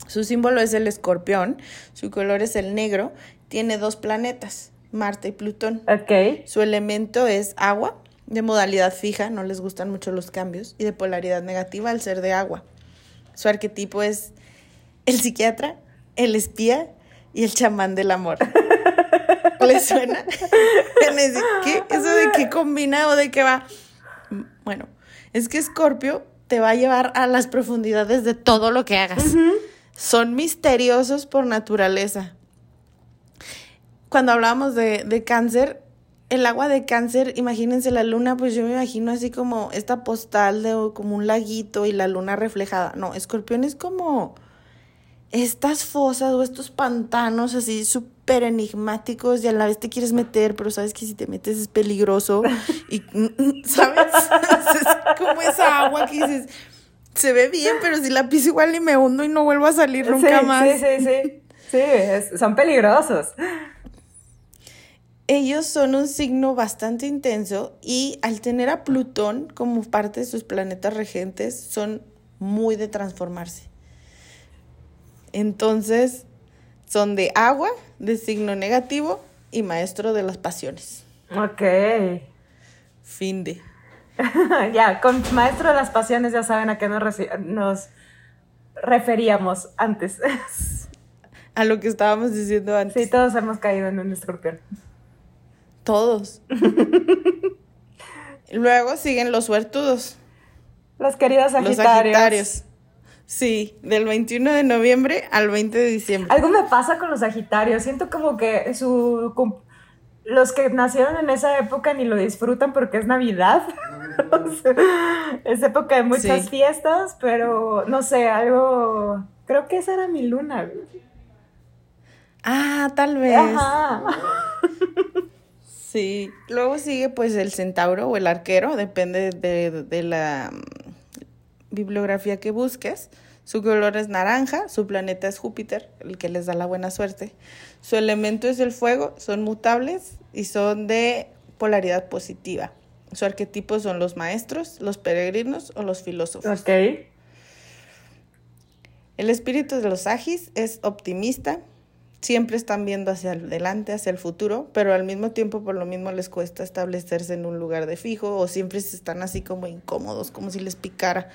Su símbolo es el escorpión, su color es el negro, tiene dos planetas, Marte y Plutón. Ok. Su elemento es agua, de modalidad fija, no les gustan mucho los cambios, y de polaridad negativa al ser de agua. Su arquetipo es el psiquiatra, el espía y el chamán del amor. ¿Les suena? ¿Qué? ¿Eso de qué combina o de qué va? Bueno, es que Escorpio te va a llevar a las profundidades de todo lo que hagas. Son misteriosos por naturaleza. Cuando hablábamos de, de cáncer, el agua de cáncer, imagínense la luna, pues yo me imagino así como esta postal de como un laguito y la luna reflejada. No, escorpión es como estas fosas o estos pantanos así súper enigmáticos y a la vez te quieres meter, pero sabes que si te metes es peligroso y, ¿sabes? es como esa agua que dices, se ve bien, pero si la piso igual y me hundo y no vuelvo a salir nunca más. Sí, sí, sí. Sí, son peligrosos. Ellos son un signo bastante intenso y al tener a Plutón como parte de sus planetas regentes son muy de transformarse. Entonces, son de agua, de signo negativo y maestro de las pasiones. Ok. Fin de. ya, con maestro de las pasiones ya saben a qué nos, nos referíamos antes. a lo que estábamos diciendo antes. Sí, todos hemos caído en un escorpión. Todos. Luego siguen los suertudos. Los queridos sagitarios. Los sagitarios. Sí, del 21 de noviembre al 20 de diciembre. Algo me pasa con los sagitarios. Siento como que su los que nacieron en esa época ni lo disfrutan porque es Navidad. es época de muchas fiestas, pero no sé, algo. Creo que esa era mi luna. Ah, tal vez. Ajá. Sí. Luego sigue pues el centauro o el arquero, depende de, la mm, bibliografía que busques. Su color es naranja, su planeta es Júpiter, el que les da la buena suerte. Su elemento es el fuego, son mutables y son de polaridad positiva. Su arquetipo son los maestros, los peregrinos o los filósofos. Ok. El espíritu de los Agis es optimista, siempre están viendo hacia adelante, hacia el futuro, pero al mismo tiempo por lo mismo les cuesta establecerse en un lugar de fijo o siempre están así como incómodos, como si les picara.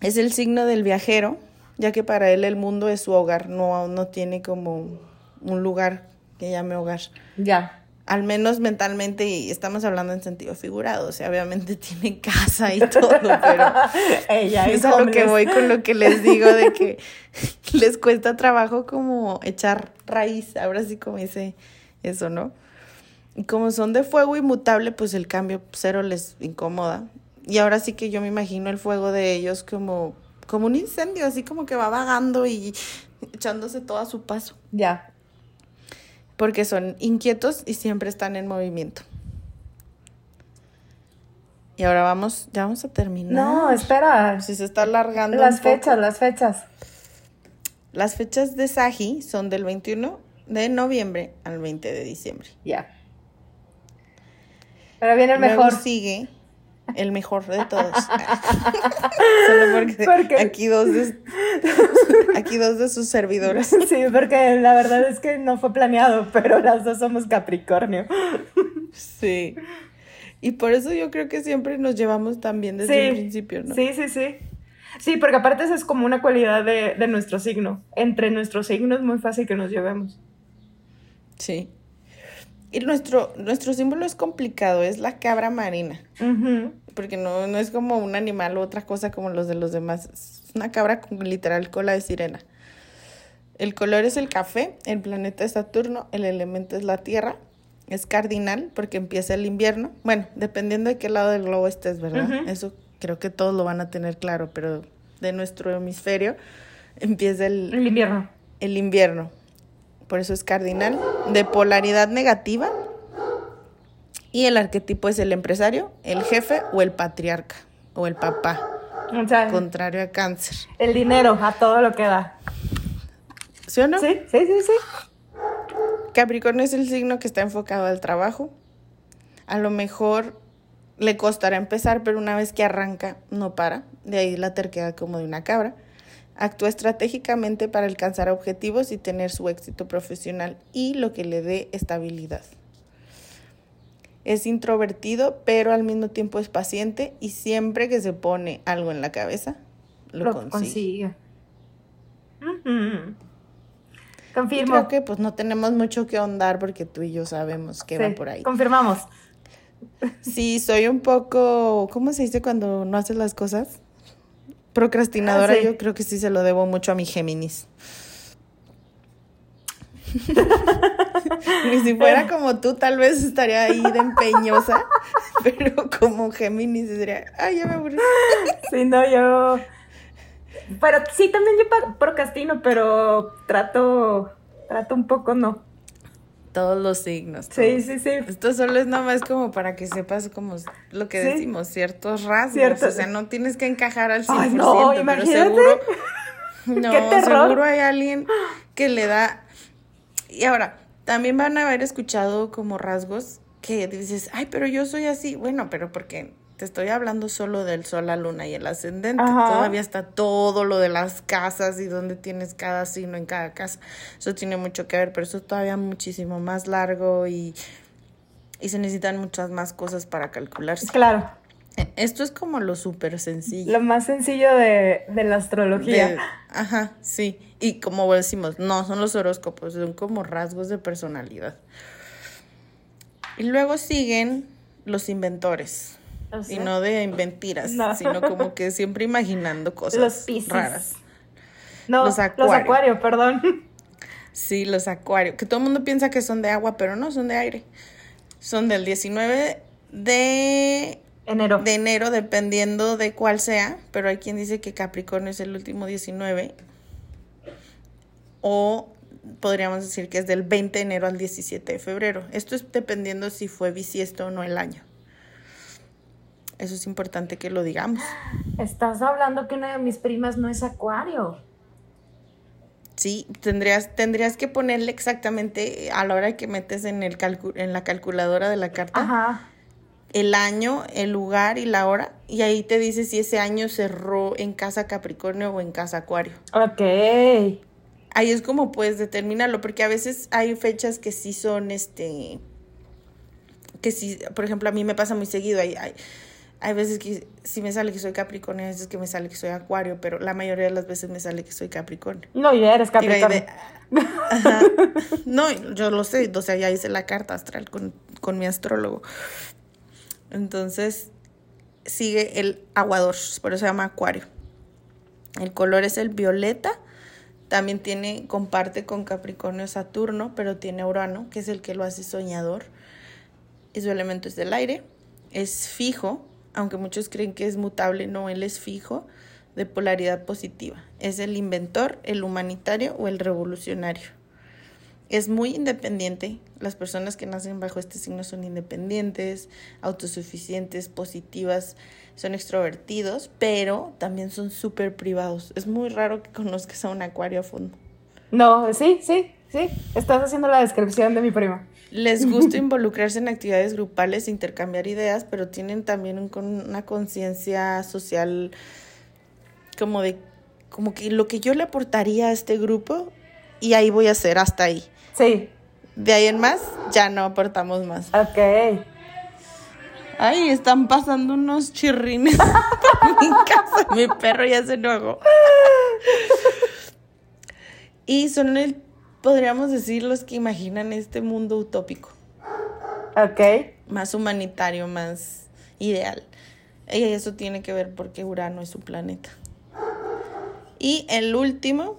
Es el signo del viajero, ya que para él el mundo es su hogar, no, no tiene como un lugar que llame hogar. Ya al menos mentalmente, y estamos hablando en sentido figurado, o sea, obviamente tienen casa y todo, pero Ella es a lo que voy con lo que les digo de que les cuesta trabajo como echar raíz, ahora sí como dice eso, ¿no? Y como son de fuego inmutable, pues el cambio cero les incomoda. Y ahora sí que yo me imagino el fuego de ellos como, como un incendio, así como que va vagando y echándose todo a su paso. Ya porque son inquietos y siempre están en movimiento. Y ahora vamos, ya vamos a terminar. No, espera. Si se está alargando. Las fechas, las fechas. Las fechas de Saji son del 21 de noviembre al 20 de diciembre. Ya. Pero viene el mejor. sigue el mejor de todos. Solo porque aquí dos de, aquí dos de sus servidores. Sí, porque la verdad es que no fue planeado, pero las dos somos Capricornio. Sí. Y por eso yo creo que siempre nos llevamos tan bien desde el principio, ¿no? Sí, sí, sí. Sí, porque aparte es como una cualidad de, de nuestro signo. Entre nuestros signos es muy fácil que nos llevemos. Sí. Y nuestro, nuestro símbolo es complicado, es la cabra marina. Porque no, no es como un animal u otra cosa como los de los demás. Es una cabra con literal cola de sirena. El color es el café, el planeta es Saturno, el elemento es la Tierra, es cardinal porque empieza el invierno. Bueno, dependiendo de qué lado del globo estés, ¿verdad? Eso creo que todos lo van a tener claro, pero de nuestro hemisferio empieza el, el invierno. el invierno, por eso es cardinal, de polaridad negativa. Y el arquetipo es el empresario, el jefe o el patriarca o el papá. O sea, Contrario a cáncer. el dinero a todo lo que da. ¿Sí o no? Sí, sí, sí, sí. Capricornio es el signo que está enfocado al trabajo. A lo mejor le costará empezar, pero una vez que arranca, no para. De ahí la terquedad como de una cabra. Actúa estratégicamente para alcanzar objetivos y tener su éxito profesional y lo que le dé estabilidad. Es introvertido, pero al mismo tiempo es paciente y siempre que se pone algo en la cabeza, lo, Lo consigue. consigue. Y Confirmo. creo que pues no tenemos mucho que ahondar porque tú y yo sabemos que Sí, va por ahí. Confirmamos. Sí, soy un poco, ¿cómo se dice cuando no haces las cosas? Procrastinadora, Ah, sí. yo creo que sí se lo debo mucho a mi Géminis. y si fuera como tú, tal vez estaría ahí de empeñosa, pero como Géminis diría, ay, ya me aburrí. Sí, no, yo. Pero sí, también yo procrastino, pero trato. Trato un poco, no. Todos los signos. Sí, todos. sí, sí. Esto solo es nomás como para que sepas como lo que Sí. decimos, ciertos rasgos. Ciertos. O sea, no tienes que encajar al 100%, Ay, no, pero seguro... No, Qué terror. seguro hay alguien que le da... Y ahora, también van a haber escuchado como rasgos que dices, ay, pero yo soy así. Bueno, pero porque te estoy hablando solo del sol, la luna y el ascendente. Ajá. Todavía está todo lo de las casas y dónde tienes cada signo en cada casa. Eso tiene mucho que ver, pero eso es todavía muchísimo más largo y, y se necesitan muchas más cosas para calcularse. Claro. Esto es como lo súper sencillo. Lo más sencillo de, de la astrología. De- ajá, sí. Y como decimos, no son los horóscopos, son como rasgos de personalidad. Y luego siguen los inventores. O Y no de mentiras, No. sino como que siempre imaginando cosas Los Piscis. raras. No, los los acuario. acuario, perdón. Sí, los acuarios, que todo el mundo piensa que son de agua, pero no, son de aire. Son del 19 de, Enero. de enero, dependiendo de cuál sea, pero hay quien dice que Capricornio es el último 19. O podríamos decir que es del 20 de enero al 17 de febrero. Esto es dependiendo si fue bisiesto o no el año. Eso es importante que lo digamos. Estás hablando que una de mis primas no es acuario. Sí, tendrías, tendrías que ponerle exactamente a la hora que metes en, el calcu- en la calculadora de la carta Ajá. el año, el lugar y la hora. Y ahí te dice si ese año cerró en casa Capricornio o en casa Acuario. Ok. Ahí es como puedes determinarlo, porque a veces hay fechas que sí son, este, que sí, por ejemplo, a mí me pasa muy seguido. Hay, hay, hay veces que sí me sale que soy Capricornio, hay veces que me sale que soy Acuario, pero la mayoría de las veces me sale que soy Capricornio. No, ya eres Capricornio. de- Ajá. No, yo lo sé, o sea, ya hice la carta astral con, con mi astrólogo. Entonces, sigue el aguador, por eso se llama acuario. El color es el violeta. También tiene, comparte con Capricornio Saturno, pero tiene Urano, que es el que lo hace soñador. Y su elemento es del aire. Es fijo, aunque muchos creen que es mutable, no, él es fijo, de polaridad positiva. Es el inventor, el humanitario o el revolucionario. Es muy independiente. Las personas que nacen bajo este signo son independientes, autosuficientes, positivas, son extrovertidos, pero también son súper privados. Es muy raro que conozcas a un acuario a fondo. No, sí, sí, sí. Estás haciendo la descripción de mi prima. Les gusta involucrarse en actividades grupales intercambiar ideas, pero tienen también un con- una conciencia social como de como que lo que yo le aportaría a este grupo y ahí voy a hacer hasta ahí. Sí. De ahí en más ya no aportamos más. Ok. Ay, están pasando unos chirrines por mi casa. Mi perro ya se enojó. Y son el, podríamos decir, los que imaginan este mundo utópico. Ok. más humanitario, más ideal. Y eso tiene que ver porque Urano es su planeta. Y el último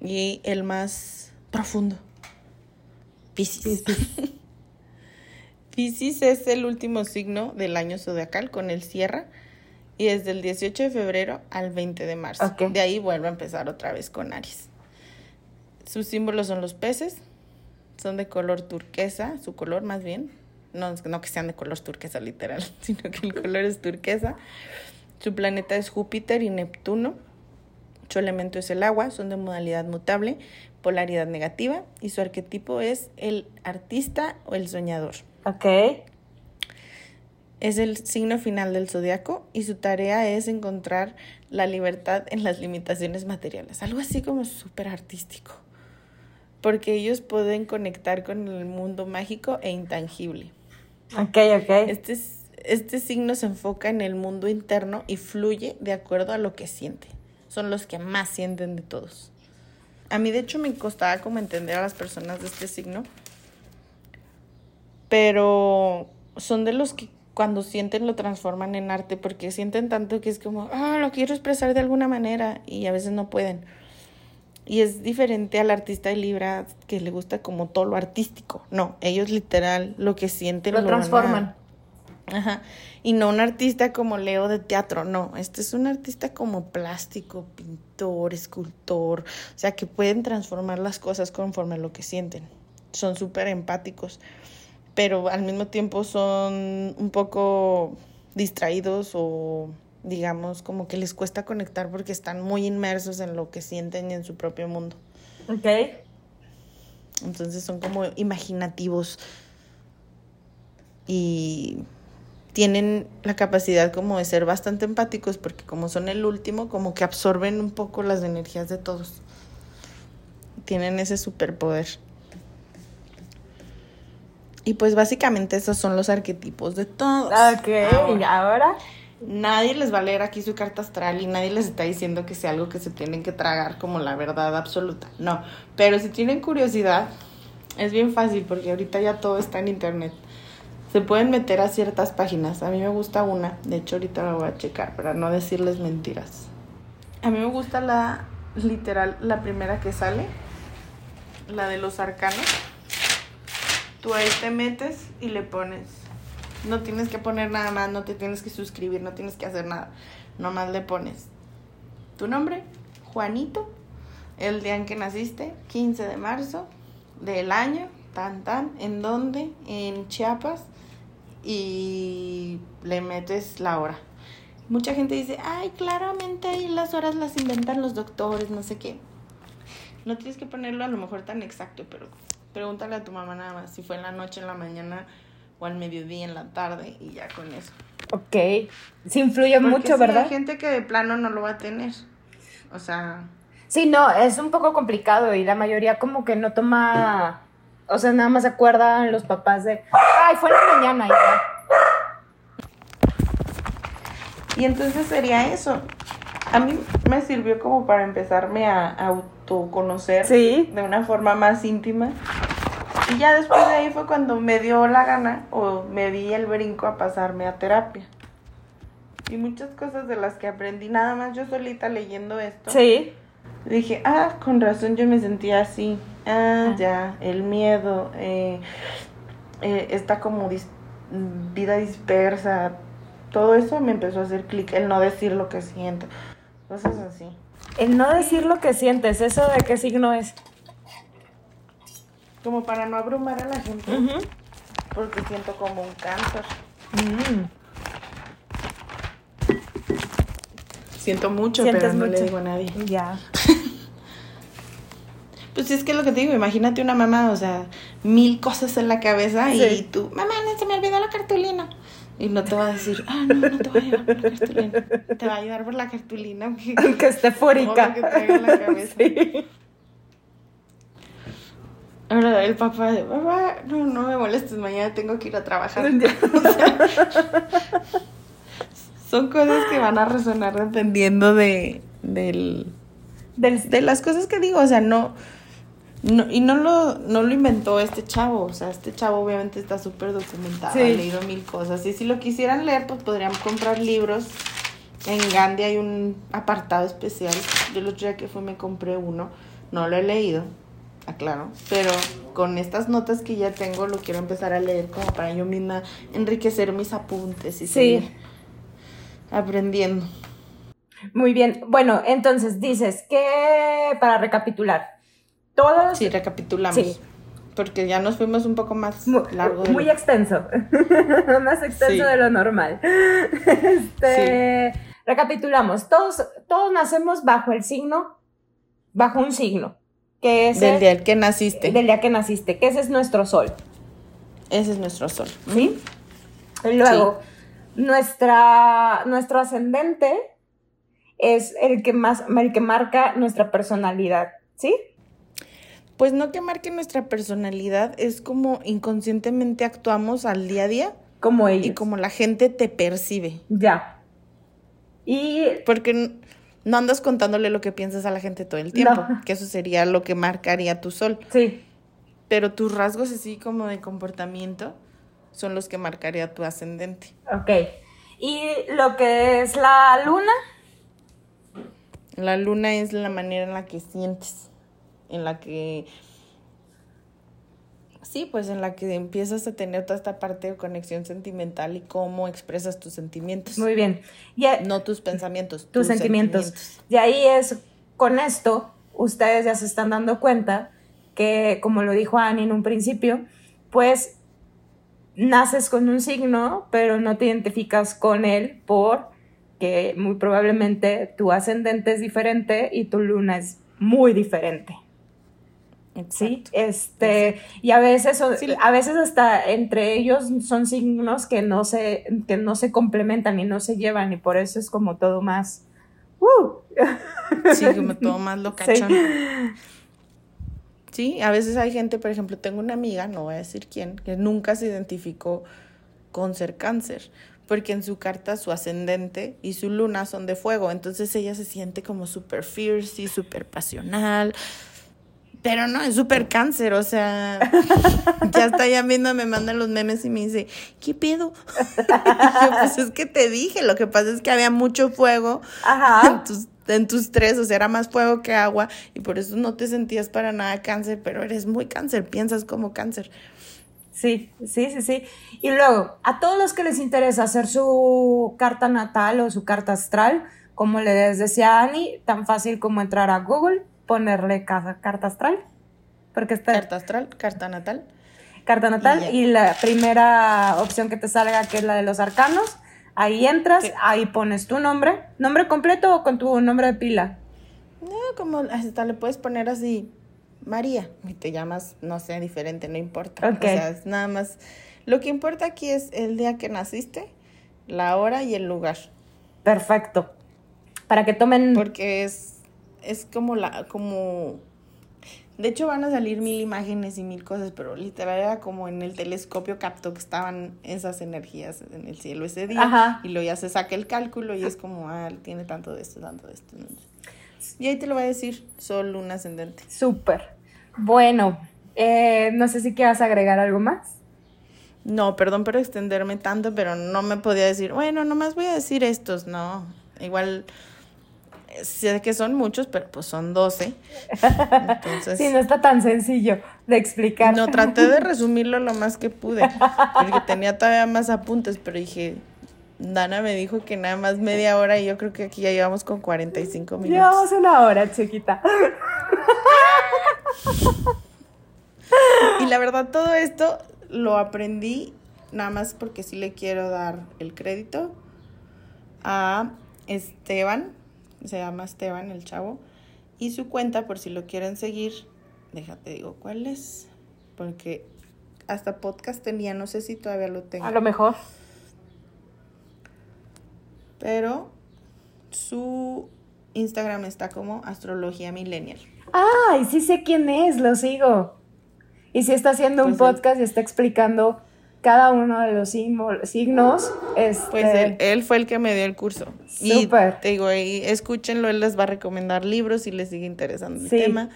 y el más profundo, Piscis. Piscis es el último signo del año zodiacal con el cierra y desde el 18 de febrero al 20 de marzo. De ahí vuelve a empezar otra vez con Aries. Sus símbolos son los peces, son de color turquesa, su color más bien, no, no que sean de color turquesa literal, sino que el color es turquesa. Su planeta es Júpiter y Neptuno. Su elemento es el agua, son de modalidad mutable, polaridad negativa y su arquetipo es el artista o el soñador. Ok. Es el signo final del zodiaco y su tarea es encontrar la libertad en las limitaciones materiales. Algo así como súper artístico. Porque ellos pueden conectar con el mundo mágico e intangible. Ok, ok. Este, este signo se enfoca en el mundo interno y fluye de acuerdo a lo que siente. Son los que más sienten de todos. A mí de hecho me costaba como entender a las personas de este signo. Pero son de los que cuando sienten lo transforman en arte porque sienten tanto que es como, ah, lo quiero expresar de alguna manera y a veces no pueden. Y es diferente al artista de Libra que le gusta como todo lo artístico. No, ellos literal lo que sienten lo, transforman. Ajá. Y no un artista como Leo de teatro, no. Este es un artista como plástico, pintor, escultor. O sea, que pueden transformar las cosas conforme a lo que sienten. Son súper empáticos pero al mismo tiempo son un poco distraídos o digamos como que les cuesta conectar porque están muy inmersos en lo que sienten y en su propio mundo. Ok. Entonces son como imaginativos y tienen la capacidad como de ser bastante empáticos porque como son el último, como que absorben un poco las energías de todos. Tienen ese superpoder. Y pues básicamente esos son los arquetipos de todos. Ok, ¿y ahora? Nadie les va a leer aquí su carta astral y nadie les está diciendo que sea algo que se tienen que tragar como la verdad absoluta. No, pero si tienen curiosidad, es bien fácil porque ahorita ya todo está en internet. Se pueden meter a ciertas páginas. A mí me gusta una, de hecho ahorita la voy a checar para no decirles mentiras. A mí me gusta la literal, la primera que sale, la de los arcanos Tú ahí te metes y le pones. No tienes que poner nada más, no te tienes que suscribir, no tienes que hacer nada. Nomás le pones tu nombre, Juanito, el día en que naciste, 15 de marzo del año, tan tan, en dónde, en Chiapas, y le metes la hora. Mucha gente dice, ay, claramente ahí las horas las inventan los doctores, no sé qué. No tienes que ponerlo a lo mejor tan exacto, pero Pregúntale a tu mamá nada más si fue en la noche, en la mañana o al mediodía, en la tarde y ya con eso. Ok. Sí influye mucho, ¿verdad? Hay gente que de plano no lo va a tener. O sea... Sí, no, es un poco complicado y la mayoría como que no toma... O sea, nada más se acuerdan los papás de... Ay, fue en la mañana y ya. Y entonces sería eso. A mí me sirvió como para empezarme a autoconocer ¿Sí? de una forma más íntima. Y ya después de ahí fue cuando me dio la gana o me di el brinco a pasarme a terapia. Y muchas cosas de las que aprendí nada más yo solita leyendo esto. Sí. Dije, ah, con razón yo me sentía así. Ah, ah. ya, el miedo, eh, eh, esta como vida dispersa, todo eso me empezó a hacer clic, el no decir lo que siento, cosas así. El no decir lo que sientes, ¿eso de qué signo es? Como para no abrumar a la gente. Porque siento como un cáncer. Mm. Siento mucho, pero no le digo a nadie. Ya. pues es que lo que te digo, imagínate una mamá, o sea, mil cosas en la cabeza y tú, mamá, no se me olvidó la cartulina. Y no te va a decir, ah, no, no te va a ayudar por la cartulina. Te va a ayudar por la cartulina, aunque, aunque esté fórica. Que traiga la cabeza. Sí. Ahora el papá de, papá, no, no me molestes, mañana tengo que ir a trabajar. son cosas que van a resonar dependiendo de, del, del, de las cosas que digo. O sea, no, no, y no lo, no lo inventó este chavo, o sea, este chavo obviamente está súper documentado, ha leído mil cosas. Y si lo quisieran leer, pues podrían comprar libros. En Gandhi hay un apartado especial. Yo el otro día que fui me compré uno. No lo he leído, aclaro. Pero con estas notas que ya tengo, lo quiero empezar a leer como para yo misma enriquecer mis apuntes y seguir aprendiendo. Muy bien. Bueno, entonces dices que, para recapitular, todos... Sí, recapitulamos. Sí. Porque ya nos fuimos un poco más Muy, largo. de muy lo- extenso, más extenso Sí. de lo normal. Este, Recapitulamos, todos, todos nacemos bajo el signo, bajo un signo, que es Del el- día que naciste. del día que naciste, que ese es nuestro sol, Ese es nuestro sol. ¿sí? Y luego, nuestra, nuestro ascendente es el que más, el que marca nuestra personalidad, ¿sí? Pues no que marque nuestra personalidad, es como inconscientemente actuamos al día a día Como ellos. y como la gente te percibe. Ya. Y Porque no andas contándole lo que piensas a la gente todo el tiempo, No. que eso sería lo que marcaría tu sol. sí, Pero tus rasgos así como de comportamiento son los que marcaría tu ascendente. ok. Y lo que es la luna, La luna es la manera en la que sientes, en la que... Sí, pues en la que empiezas a tener toda esta parte de conexión sentimental y cómo expresas tus sentimientos. muy bien. Y, eh, No tus pensamientos, tus sentimientos. Y ahí es, con esto, ustedes ya se están dando cuenta que, como lo dijo Annie en un principio, pues naces con un signo, pero no te identificas con él porque muy probablemente tu ascendente es diferente y tu luna es muy diferente. Sí, Exacto. este, y a veces, Sí. a veces hasta entre ellos son signos que no se, que no se complementan y no se llevan, y por eso es como todo más. ¡uh! Sí, como todo más locachón. Sí, a veces hay gente, por ejemplo, tengo una amiga, no voy a decir quién, que nunca se identificó con ser cáncer, porque en su carta su ascendente y su luna son de fuego, entonces ella se siente como súper fierce y súper pasional, pero no, es súper cáncer, o sea, ya está ya mismo me mandan los memes y me dice, ¿qué pedo? Y yo, pues es que te dije, lo que pasa es que había mucho fuego Ajá. en tus, en tus tres, o sea, era más fuego que agua y por eso no te sentías para nada cáncer, pero eres muy cáncer, piensas como cáncer. Sí, sí, sí, sí. Y luego, a todos los que les interesa hacer su carta natal o su carta astral, como les decía Ani, tan fácil como entrar a Google, ponerle ca- carta astral, porque está Carta astral, carta natal. carta natal Y la primera opción que te salga, que es la de los arcanos, ahí entras, ahí pones tu nombre, nombre completo o con tu nombre de pila. No, como hasta le puedes poner así, María, y te llamas, no sé, diferente, no importa. Ok. O sea, es nada más. Lo que importa aquí es el día que naciste, la hora y el lugar. Perfecto. Para que tomen... Porque es, es como la, como. De hecho van a salir mil imágenes y mil cosas, pero literal era como en el telescopio captó que estaban esas energías en el cielo ese día. Ajá. Y luego ya se saca el cálculo y es como, ah, tiene tanto de esto, tanto de esto. Y ahí te lo va a decir, sol, luna, ascendente. Súper. Bueno, eh, no sé si quieras agregar algo más. No, perdón por extenderme tanto, pero no me podía decir, bueno, nomás voy a decir estos, no. Igual sé que son muchos, pero pues son 12. Entonces, Sí, no está tan sencillo de explicar. no traté de resumirlo lo más que pude, porque tenía todavía más apuntes, pero dije, Dana me dijo que nada más media hora y yo creo que aquí ya llevamos con 45 minutos. Llevamos una hora, chiquita. Y la verdad, todo esto lo aprendí nada más porque sí le quiero dar el crédito a Esteban, se llama Esteban el chavo, y su cuenta, por si lo quieren seguir, déjate digo cuál es, porque hasta podcast tenía, no sé si todavía lo tengo, A lo mejor. pero su Instagram está como Astrología Millennial. Ay, sí sé quién es, lo sigo. Y sí está haciendo un Pues podcast y está explicando cada uno de los signos. Este, Pues él, él fue el que me dio el curso. Y Súper. te digo, ahí, escúchenlo, él les va a recomendar libros si les sigue interesando el Sí. tema.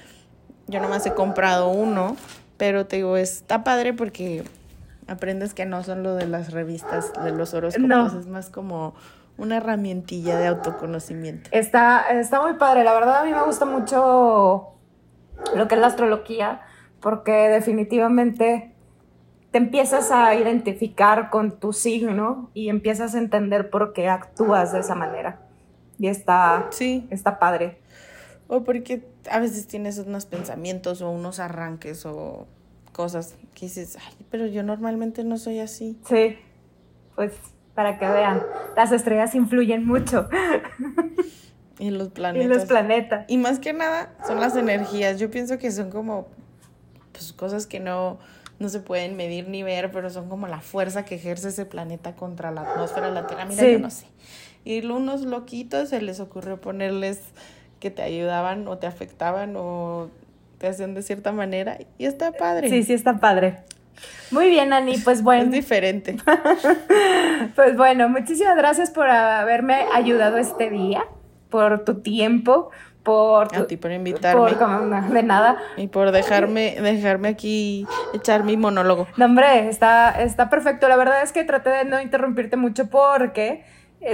Yo nomás he comprado uno, pero te digo, está padre porque aprendes que no son lo de las revistas, de los horóscopos, No. es más como una herramientilla de autoconocimiento. Está, está muy padre. La verdad, a mí me gusta mucho lo que es la astrología, porque definitivamente te empiezas a identificar con tu signo y empiezas a entender por qué actúas de esa manera. Y está, Sí, está padre. O porque a veces tienes unos pensamientos o unos arranques o cosas que dices, ay, pero yo normalmente no soy así. Sí, pues para que vean, las estrellas influyen mucho. Y los planetas. Y los planetas. Y más que nada son las energías. Yo pienso que son como pues, cosas que no, no se pueden medir ni ver, pero son como la fuerza que ejerce ese planeta contra la atmósfera de la Tierra. Mira, yo no sé. Y unos loquitos se les ocurrió ponerles que te ayudaban o te afectaban o te hacían de cierta manera. Y está padre. Sí, sí, está padre. Muy bien, Ani, pues bueno. Es diferente. pues bueno, muchísimas gracias por haberme ayudado este día por tu tiempo, por... a ti por invitarme. Por, de nada. Y por dejarme, dejarme aquí echar mi monólogo. No, hombre, está, está perfecto. La verdad es que traté de no interrumpirte mucho porque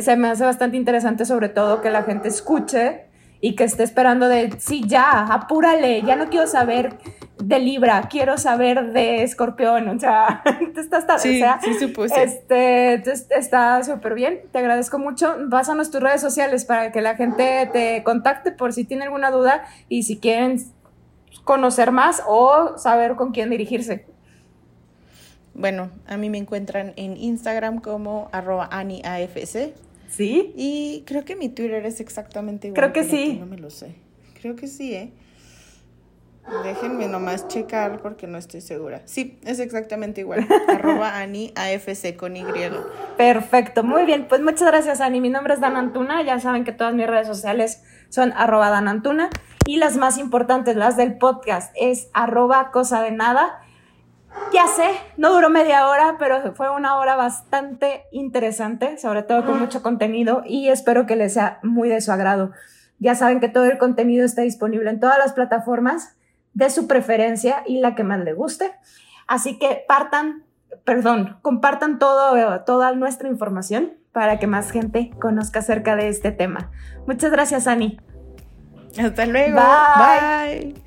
se me hace bastante interesante sobre todo que la gente escuche y que esté esperando de, sí, ya, apúrale, ya no quiero saber de Libra, quiero saber de Escorpión, o sea, está, sí, o sea, sí supuse. Este, está súper bien, te agradezco mucho, pásanos tus redes sociales para que la gente te contacte por si tiene alguna duda y si quieren conocer más o saber con quién dirigirse. Bueno, a mí me encuentran en Instagram como arroba AniAFC. ¿Sí? Y creo que mi Twitter es exactamente igual. Creo que sí. No me lo sé. Creo que sí, ¿eh? Déjenme nomás checar porque no estoy segura. Sí, es exactamente igual. arroba Ani AFC con Y. Perfecto, muy bien. Pues muchas gracias, Ani. Mi nombre es Dan Antuna. Ya saben que todas mis redes sociales son arroba Dan Antuna. Y las más importantes, las del podcast, es arroba cosa de nada. Ya sé, no duró media hora, pero fue una hora bastante interesante, sobre todo con mucho contenido y espero que les sea muy de su agrado. Ya saben que todo el contenido está disponible en todas las plataformas de su preferencia y la que más le guste. Así que partan, perdón, compartan todo, toda nuestra información para que más gente conozca acerca de este tema. Muchas gracias, Ani. Hasta luego. Bye.